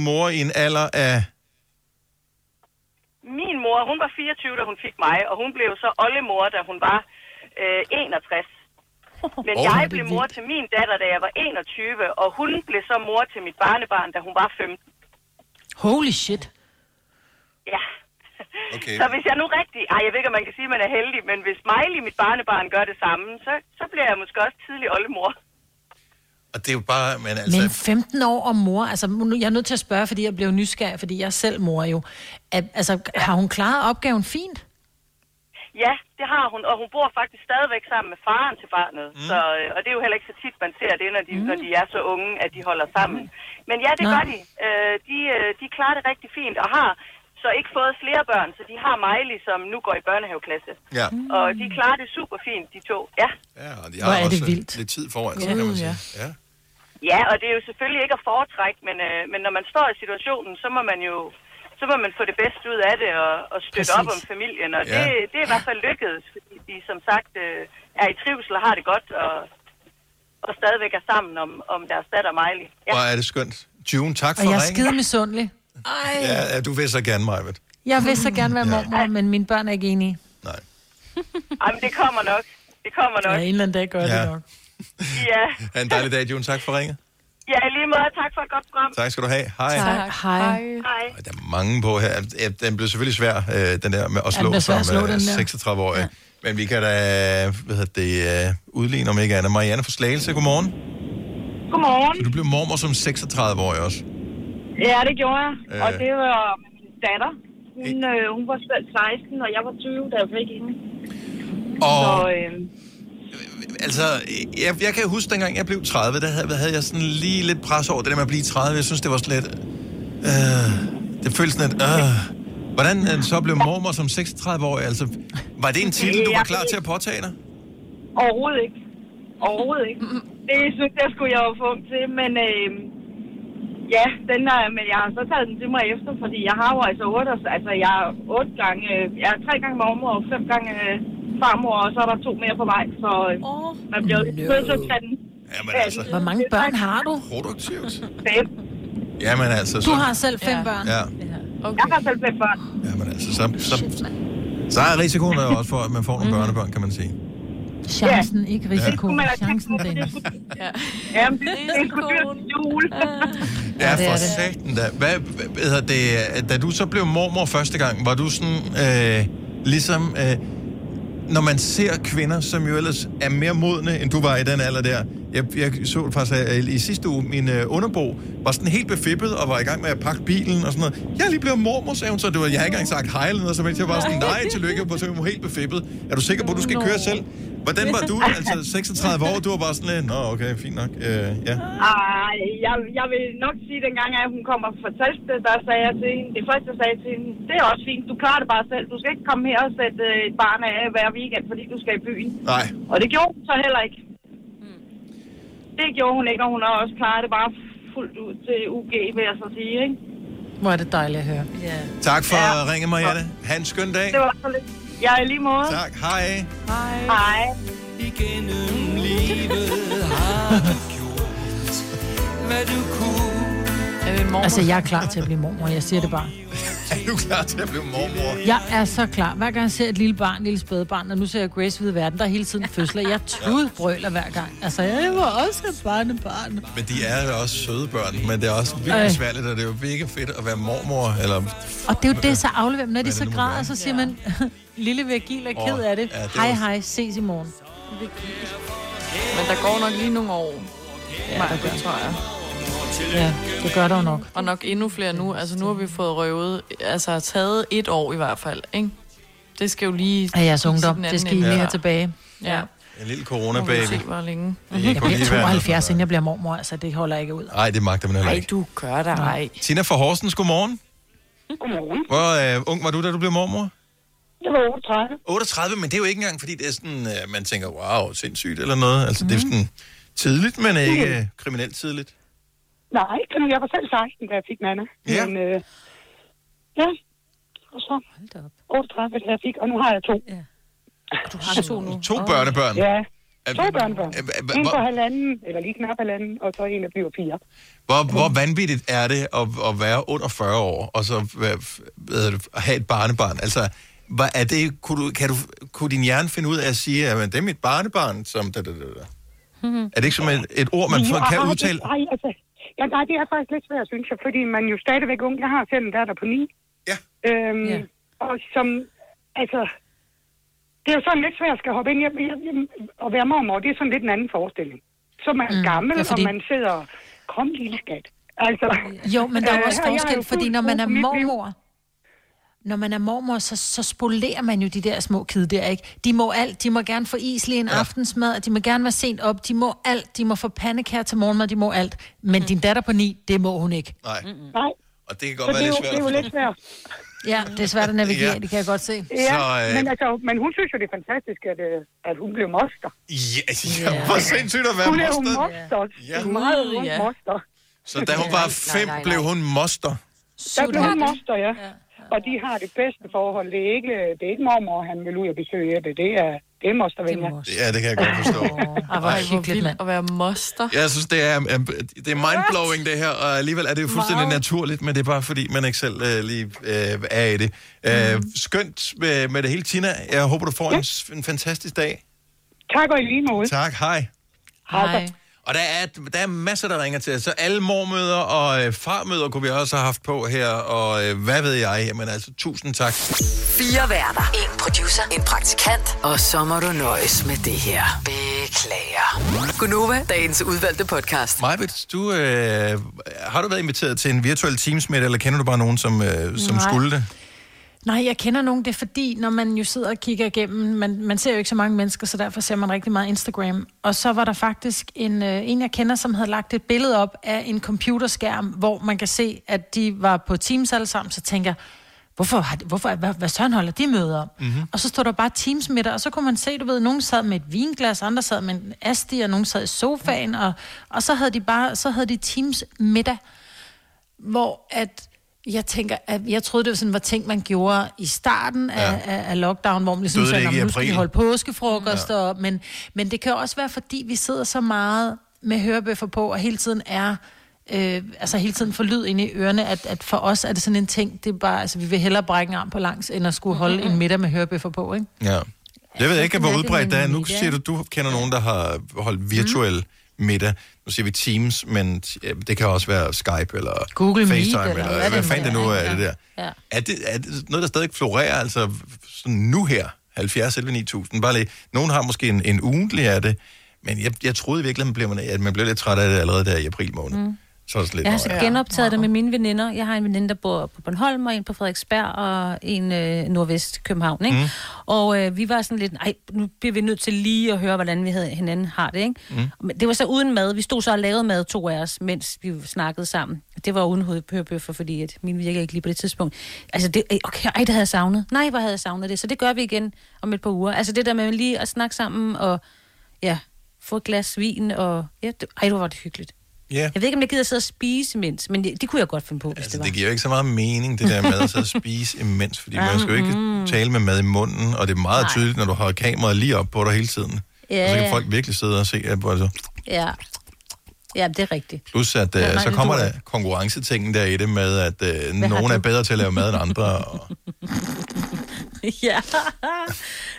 mor i en alder af... min mor, hun var 24, da hun fik mig, og hun blev så oldemor, da hun var øh, 61. Men Åh, jeg blev mor til min datter, da jeg var 21, og hun blev så mor til mit barnebarn, da hun var 15. Holy shit. Okay. Så hvis jeg nu rigtig... Ej, jeg ved ikke, om man kan sige, at man er heldig, men hvis Miley, mit barnebarn, gør det samme, så, så bliver jeg måske også tidlig oldemor. Og det er jo bare... Men altså, Men 15 år og mor, altså jeg er nødt til at spørge, fordi jeg blev nysgerrig, fordi jeg er selv mor jo. Altså, har hun klaret opgaven fint? Ja, det har hun, og hun bor faktisk stadigvæk sammen med faren til barnet. Mm. Så, øh, og det er jo heller ikke så tit, man ser det, når de, mm. når de er så unge, at de holder sammen. Men ja, det Nå. gør de. Øh, de. øh, De klarer det rigtig fint, og har så ikke fået flere børn, så de har Miley, som nu går i børnehaveklasse. Ja. Og de klarer det super fint, de to. Ja. Ja, og de Hvor har er det også vildt. lidt tid foran sig, Ja. kan man sige. Ja. Ja. Ja, og det er jo selvfølgelig ikke at foretrække, men, øh, men når man står i situationen, så må man jo så må man få det bedste ud af det og, og støtte Præcis. op om familien. Og Ja. det, det er i hvert fald lykkedes, fordi de som sagt øh, er i trivsel og har det godt og, og stadigvæk er sammen om, om deres datter Miley. Ja. Hvor er det skønt. June, tak for Og jeg er ringen. skide misundelig. Ej. Ja, ja, du vil så gerne, Majved. Jeg vil så gerne være Ja. mormor, men mine børn er ikke enige. Ej, men det kommer nok. Det kommer nok. Ja, en eller anden dag gør Ja. det nok. Ja, Ha' en dejlig dag, June. Tak for ringet. ja lige måde. Tak for et godt program. Tak skal du have. Hej. Tak. Hej. Hej. Der er mange på her. Ja, Den blev selvfølgelig svær, øh, den der med at Ja, slå svær som at slå, øh, den der. 36-årig. Men vi kan da, hvad hedder det, øh, udligne om ikke andet. Marianne fra Slagelse, godmorgen. Godmorgen. Så du blev mormor som 36-årig også. Ja, det gjorde jeg. Øh. Og det var min datter. Hun, øh, hun var selv 16, og jeg var 20, da jeg fik hende. Og Så, øh, altså, jeg, jeg kan huske, dengang jeg blev 30, der havde, havde jeg sådan lige lidt pres over det der med at blive 30. Jeg synes, det var sådan lidt... Øh, det føltes sådan lidt... Øh. Hvordan øh, så blev mormor som 36-årig? Altså, var det en titel, du var klar til at påtage dig? overhovedet ikke. Overhovedet ikke. Det synes jeg skulle jeg jo få ung til, men øh, ja, den er, men jeg har så taget den til mig efter, fordi jeg har jo altså otte, år- altså jeg er otte gange, øh, jeg er tre gange mormor og fem gange øh, farmor, og så er der to mere på vej, så øh, man bliver jo nødt til at tage den. Jamen altså, Hvor mange børn har du? produktivt. Fem. Jamen altså, så... Du har selv fem børn. Ja, Okay. Jeg har selv fem børn. jamen altså, så, så, så er risikoen der også for, at man får nogle børnebørn, kan man sige. Chancen, ikke Det risiko. skulle man have tænkt Chancen, Dennis. skulle- Jamen, det det er dyrt jul. Ja, det er for satan da. Hvad, hvad det, da du så blev mormor første gang, var du sådan, øh, ligesom, øh, når man ser kvinder, som jo ellers er mere modne, end du var i den alder der. Jeg, jeg så faktisk at i sidste uge, min øh, underbo var sådan helt befippet og var i gang med at pakke bilen og sådan noget. Jeg er lige blevet mormor, sagde hun så. Det var, jeg har ikke engang sagt hej eller noget, så mens jeg var sådan, nej, tillykke, på så var helt befippet. Er du sikker på, at du skal køre selv? Hvordan var du? Altså 36 år, du var bare sådan lidt, nå okay, fint nok. Øh, ja. Ej, jeg, jeg vil nok sige, dengang at hun kommer fra Talsted, der sagde jeg til hende, det første jeg sagde til hende, det er også fint, du klarer det bare selv. Du skal ikke komme her og sætte øh, et barn af hver weekend, fordi du skal i byen. Nej. Og det gjorde hun så heller ikke. Det gjorde hun ikke, og hun har også klaret det bare fuldt ud til UG, vil jeg så sige, ikke? Hvor er det dejligt at høre. Ja. Tak for Ja. ja. ringe, Marianne. Ha' en skøn dag. Det var så lidt. Jeg er i lige måde. Tak. Hej. Hej. Hej. Igennem livet har du gjort, hvad du kunne. Det en mormor? Altså, jeg er klar til at blive mormor. Jeg siger det bare. Er du klar til at blive mormor? Jeg er så klar. Hver gang jeg ser et lille barn, et lille spædebarn, og nu ser jeg Grace Hvide Verden, der er hele tiden fødsler. Jeg tudbrøler hver gang. Altså, jeg var også et barnebarn. Men de er jo også søde børn, men det er også virkelig Øh. svært, og det er jo virkelig fedt at være mormor, eller... Og det er jo det, så afleverer man. Når de så er det græder, så siger man, lille Virgil er ked af det. ja, det Hej hej, ses i morgen. Men der går nok lige nogle år. Ja, det gør. tror jeg. Ja, det gør der jo nok. Og nok endnu flere nu. Altså nu har vi fået røvet, altså taget et år i hvert fald, ikke? Det skal jo lige... Af jeres ungdom, det skal I lige have tilbage. Ja. En lille se, corona-baby. hvor længe. Det Jeg kunne bliver lige være 72, inden jeg bliver mormor, altså det holder jeg ikke ud. Nej, det magter man heller Nej, ikke. du gør dig ej. Tina fra Horsens, godmorgen. Godmorgen. Hvor øh, ung var du, da du blev mormor? Jeg var 38. 38, men det er jo ikke engang, fordi det er sådan, øh, man tænker, wow, sindssygt eller noget. Altså, det er sådan tidligt, men ikke øh, kriminelt tidligt. Nej, jeg var selv 16, da jeg fik Nana. Ja. Men, øh, ja, og så 38, da jeg fik, og nu har jeg to. Ja. Du har to nu? To børnebørn? Ja, to børnebørn. En på halvanden, eller lige knap halvanden, og så en, der bliver fire. Hvor, hvor vanvittigt er det at, at være under 40 år, og så at have et barnebarn? Altså, hvad er det, kunne, du, kan du, kunne din hjerne finde ud af at sige, at det er mit barnebarn, som... Da, da, da, da. Er det ikke som et, et ord, man Ja, kan udtale? Nej, altså, ja, nej, det er faktisk lidt svært, synes jeg, fordi man jo stadigvæk ung. Jeg har selv en datter på ni. Ja. Øhm, Ja. Og som, altså, det er jo sådan lidt svært at skal hoppe ind. Jeg, jeg, jeg, at være mormor, det er sådan lidt en anden forestilling. Så er man Mm, mm, gammel, ja, ja, fordi- og man sidder, kom lille skat. Altså, Jo, men der er jo øh, også forskel, fordi når man er mormor, når man er mormor, så, så spolerer man jo de der små kid der, ikke? De må alt. De må gerne få is lige en ja. aftensmad, de må gerne være sent op, de må alt. De må få pandekær til morgenmad, de må alt. Men din datter på ni, det må hun ikke. Nej. Nej. Og det kan Så godt det være er, jo, lidt svært det er jo lidt svært. Ja, det er svært at navigere, Ja. det kan jeg godt se. Ja, Så, øh, men, altså, men hun synes jo, det er fantastisk, at, øh, at hun blev moster. Ja, ja, hvor sindssygt at være Hun er jo moster. moster. Ja. En meget ung Ja. moster. Så da hun var fem, blev hun moster. Der blev hun moster, ja. Og de har det bedste forhold. Det er ikke, det er ikke mormor, han vil ud og besøge det. Det er, det er mostervenner. Ja, det kan jeg godt forstå. Ej, hvor, vildt at være moster. Jeg synes, det er, øh, det er mindblowing, det her, og alligevel er det jo fuldstændig Meget. naturligt, men det er bare fordi, man ikke selv øh, lige øh, er i det. Øh, skønt med, med det hele, Tina. Jeg håber, du får en, s- en fantastisk dag. Tak og i lige måde. Tak, hej. Hej. Og der er, der er masser, der ringer til os. Så alle mormøder og øh, farmøder kunne vi også have haft på her, og øh, hvad ved jeg? Jamen altså, tusind tak. Fire værter. En producer. En praktikant. Og så må du nøjes med det her. Beklager. Gunova, dagens udvalgte podcast. Majbet, du, øh, har du været inviteret til en virtuel teamsmæt, eller kender du bare nogen, som, øh, som Nej. skulle det? Nej, jeg kender nogen, det er fordi, når man jo sidder og kigger igennem, man, man ser jo ikke så mange mennesker, så derfor ser man rigtig meget Instagram. Og så var der faktisk en, øh, en, jeg kender, som havde lagt et billede op af en computerskærm, hvor man kan se, at de var på Teams alle sammen, så tænker hvorfor, har de- hvorfor hvad, hvad søren holder de møder om? Mm-hmm. Og så står der bare Teams middag, og så kunne man se, du ved, nogen sad med et vinglas, andre sad med en asti, og nogen sad i sofaen, og, og så havde de bare, så havde de Teams middag, hvor at jeg tænker, at jeg troede, det var sådan, var ting, man gjorde i starten af, Ja. af, af lockdown, hvor man ligesom sagde, "Nå, nu skal vi april?" holde påskefrokoster, ja. men, men det kan også være, fordi vi sidder så meget med hørebøffer på, og hele tiden er øh, altså hele tiden får lyd ind i ørerne, at, at for os er det sådan en ting, det er bare, altså vi vil hellere brække en arm på langs, end at skulle holde en middag med hørebøffer på, ikke? Ja. Jeg ved ikke, hvor udbredt det er. Nu siger du, du kender nogen, der har holdt virtuel middag. Nu siger vi Teams, men ja, det kan også være Skype eller Google Meet, FaceTime, eller eller, hvad hvad fanden det nu er, er, det der. Ja. Er det, er det noget, der stadig florerer, altså sådan nu her, 70 11 9000? Bare lige, nogen har måske en, en ugentlig af det, men jeg, jeg troede virkelig, man blev, at man blev lidt træt af det allerede der i april måned. Mm. Så er det lidt, Jeg har "Nå, så ja." genoptaget det med mine veninder. Jeg har en veninde, der bor på Bornholm, og en på Frederiksberg, og en øh, nordvest København, ikke? Mm. Og øh, vi var sådan lidt, nej, nu bliver vi nødt til lige at høre, hvordan vi havde, hinanden har det, ikke? Mm. Men det var så uden mad. Vi stod så og lavede mad, to af os, mens vi snakkede sammen. Det var uden hovedbøffer, fordi at min virker ikke lige på det tidspunkt. Altså, det, okay, ej, det havde jeg savnet. Nej, hvor havde jeg savnet det. Så det gør vi igen om et par uger. Altså, det der med lige at snakke sammen, og ja, få et glas vin, og ja, det, ej, hvor var det hyggeligt. Ja. Jeg ved ikke, om jeg gider sidde og spise imens, men det, det kunne jeg godt finde på, hvis Altså, det var. det giver jo ikke så meget mening, det der med at sidde og spise imens, fordi man skal jo ikke Mm. tale med mad i munden, og det er meget Nej. tydeligt, når du har kameraet lige op på dig hele tiden. Ja, Og så kan folk virkelig sidde og se, at altså, Ja. ja, det er rigtigt. plus at nej, så kommer der konkurrencetingen der i det med, at uh, nogen er bedre til at lave mad end andre. Og, ja.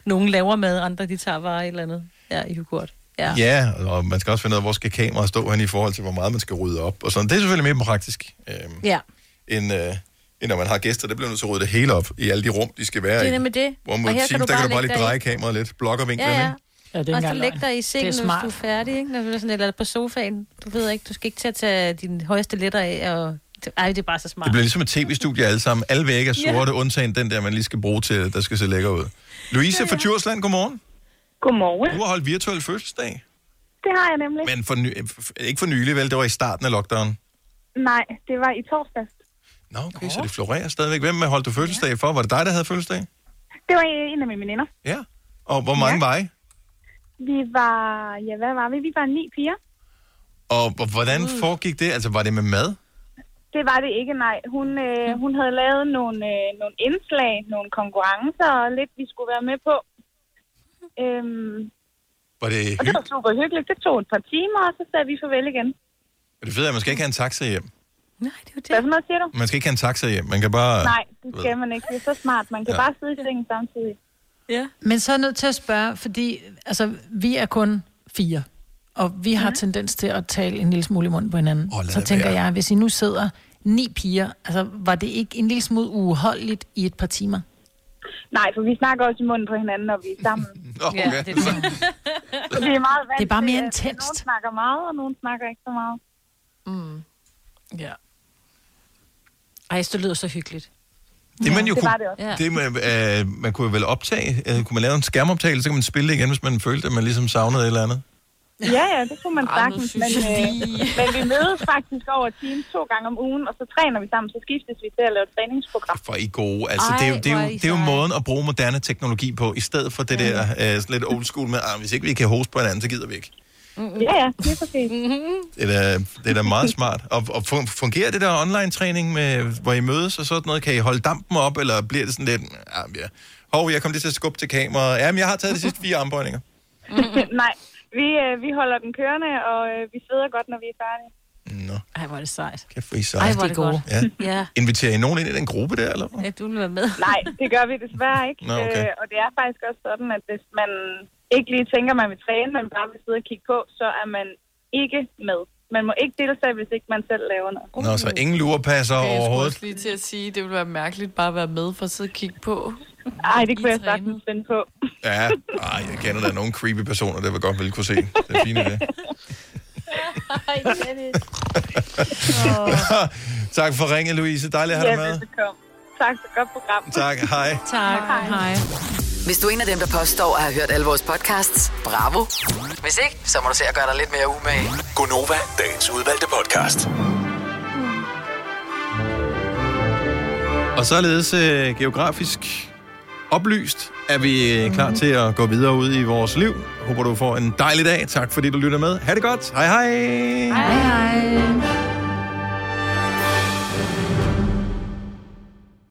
Nogle laver mad, andre de tager bare et eller andet. Ja, i hugort. Ja. ja, og man skal også finde ud af, hvor skal kameraet stå hen i forhold til, hvor meget man skal rydde op. Og sådan. Det er selvfølgelig mere praktisk, øh, ja. end, øh, end når man har gæster. Det bliver nødt til at rydde det hele op i alle de rum, de skal være Det er i. nemlig det. Hvor Og mod her kan Teams, du der kan bare du bare lige dreje i- kameraet lidt, blokkervinklen, Ja, ja. ikke? Ja, det er og så læg dig i sengen, hvis du er færdig, ikke? Når du er sådan, eller på sofaen. Du ved ikke, du skal ikke til at tage dine højeste letter af, og... Ej, det er bare så smart. Det bliver ligesom et tv-studie alle sammen. Alle vægge er Ja. sorte, undtagen den der, man lige skal bruge til, der skal se lækker ud. Louise fra Djursland, godmorgen. Godmorgen. Du har holdt virtuel fødselsdag, Det har jeg nemlig. men for ny, ikke for nylig, vel? Det var i starten af lockdown. Nej, det var i torsdags. Nå, okay, så det florerer stadigvæk. Hvem holdt du fødselsdag for? Var det dig, der havde fødselsdag? Det var en af mine veninder. Ja. Og hvor mange Ja. var I? Vi var, ja, hvad var vi? Vi var ni piger. Og h- hvordan foregik det? Altså, var det med mad? Det var det ikke, nej. Hun, øh, hun havde lavet nogle, øh, nogle indslag, nogle konkurrencer og lidt, vi skulle være med på. Øhm, Var det og det var super hyggeligt. Det tog et par timer, og så sagde vi farvel igen. Det fede er, at man skal ikke have en taxa hjem. Hvad for noget siger du? Man skal ikke have en taxa hjem. Man kan bare... Nej, det skal man ikke. Det er så smart. Man kan Ja. bare sidde i sengen samtidig. Ja. Men så er jeg nødt til at spørge, fordi altså, vi er kun fire, og vi har tendens til at tale en lille smule i munden på hinanden. Lad så det tænker være. jeg, hvis I nu sidder ni piger, altså, var det ikke en lille smule uholdeligt i et par timer? Nej, for vi snakker også i munden på hinanden, når vi er sammen. Okay. Ja, det, er det. Så vi er meget vant Det er bare mere at intenst. Nogle snakker meget, og nogle snakker ikke så meget. Mm. Ja. Ej, det lyder så hyggeligt. Det man jo det kunne, det også. det, man, øh, man kunne jo vel optage, øh, kunne man lave en skærmoptagelse, så kan man spille det igen, hvis man følte, at man ligesom savnede et eller andet. Ja, ja, det kunne man sagtens, men, jeg øh, men vi mødes faktisk over Teams to gange om ugen, og så træner vi sammen, så skiftes vi til at lave et træningsprogram. For I gode. Altså, Ej, det, er jo, det, er jo, det er jo måden at bruge moderne teknologi på, i stedet for det der øh, sådan lidt old school med, ah, hvis ikke vi kan hoste på hinanden, så gider vi ikke. Ja, ja, det er præcis. Det er da, det er da meget smart. Og, og fun- fungerer det der online-træning, med, hvor I mødes og sådan noget? Kan I holde dampen op, eller bliver det sådan lidt... Ja, ja. Hov, jeg kom lige til at skubbe til kameraet. Jamen, jeg har taget de sidste fire armbøjninger. Nej, vi, øh, vi holder den kørende, og øh, vi sveder godt, når vi er færdige. Nå, Ej, hvor er det sejt. kæft, hvor I Ej, hvor er det godt. Ja. ja. Inviterer I nogen ind i den gruppe der, eller hvad? Ja, du vil være med. Nej, det gør vi desværre ikke. Nå, okay. øh, og det er faktisk også sådan, at hvis man ikke lige tænker, man vil træne, men bare vil sidde og kigge på, så er man ikke med. Man må ikke deltage, hvis ikke man selv laver noget. Nå, så ingen lurepasser Jeg skulle overhovedet. også lige til at sige, det ville være mærkeligt bare at være med for at sidde og kigge på. Ej, det kunne jeg sagtens finde på. Ja, ej, jeg kender der nogle creepy personer, der vil godt vil kunne se. Det er fint i det. tak for ringet, Louise. Dejligt at have dig Ja, med. velbekomme. Tak for godt program. Tak, hej. Tak, hej. Hvis du er en af dem, der påstår at have hørt alle vores podcasts, bravo. Hvis ikke, så må du se at gøre dig lidt mere umage. Gonova, dagens udvalgte podcast. Og således øh, geografisk oplyst er vi klar til at gå videre ud i vores liv. Håber du får en dejlig dag. Tak fordi du lytter med. Ha' det godt. Hej hej. Hej, hej.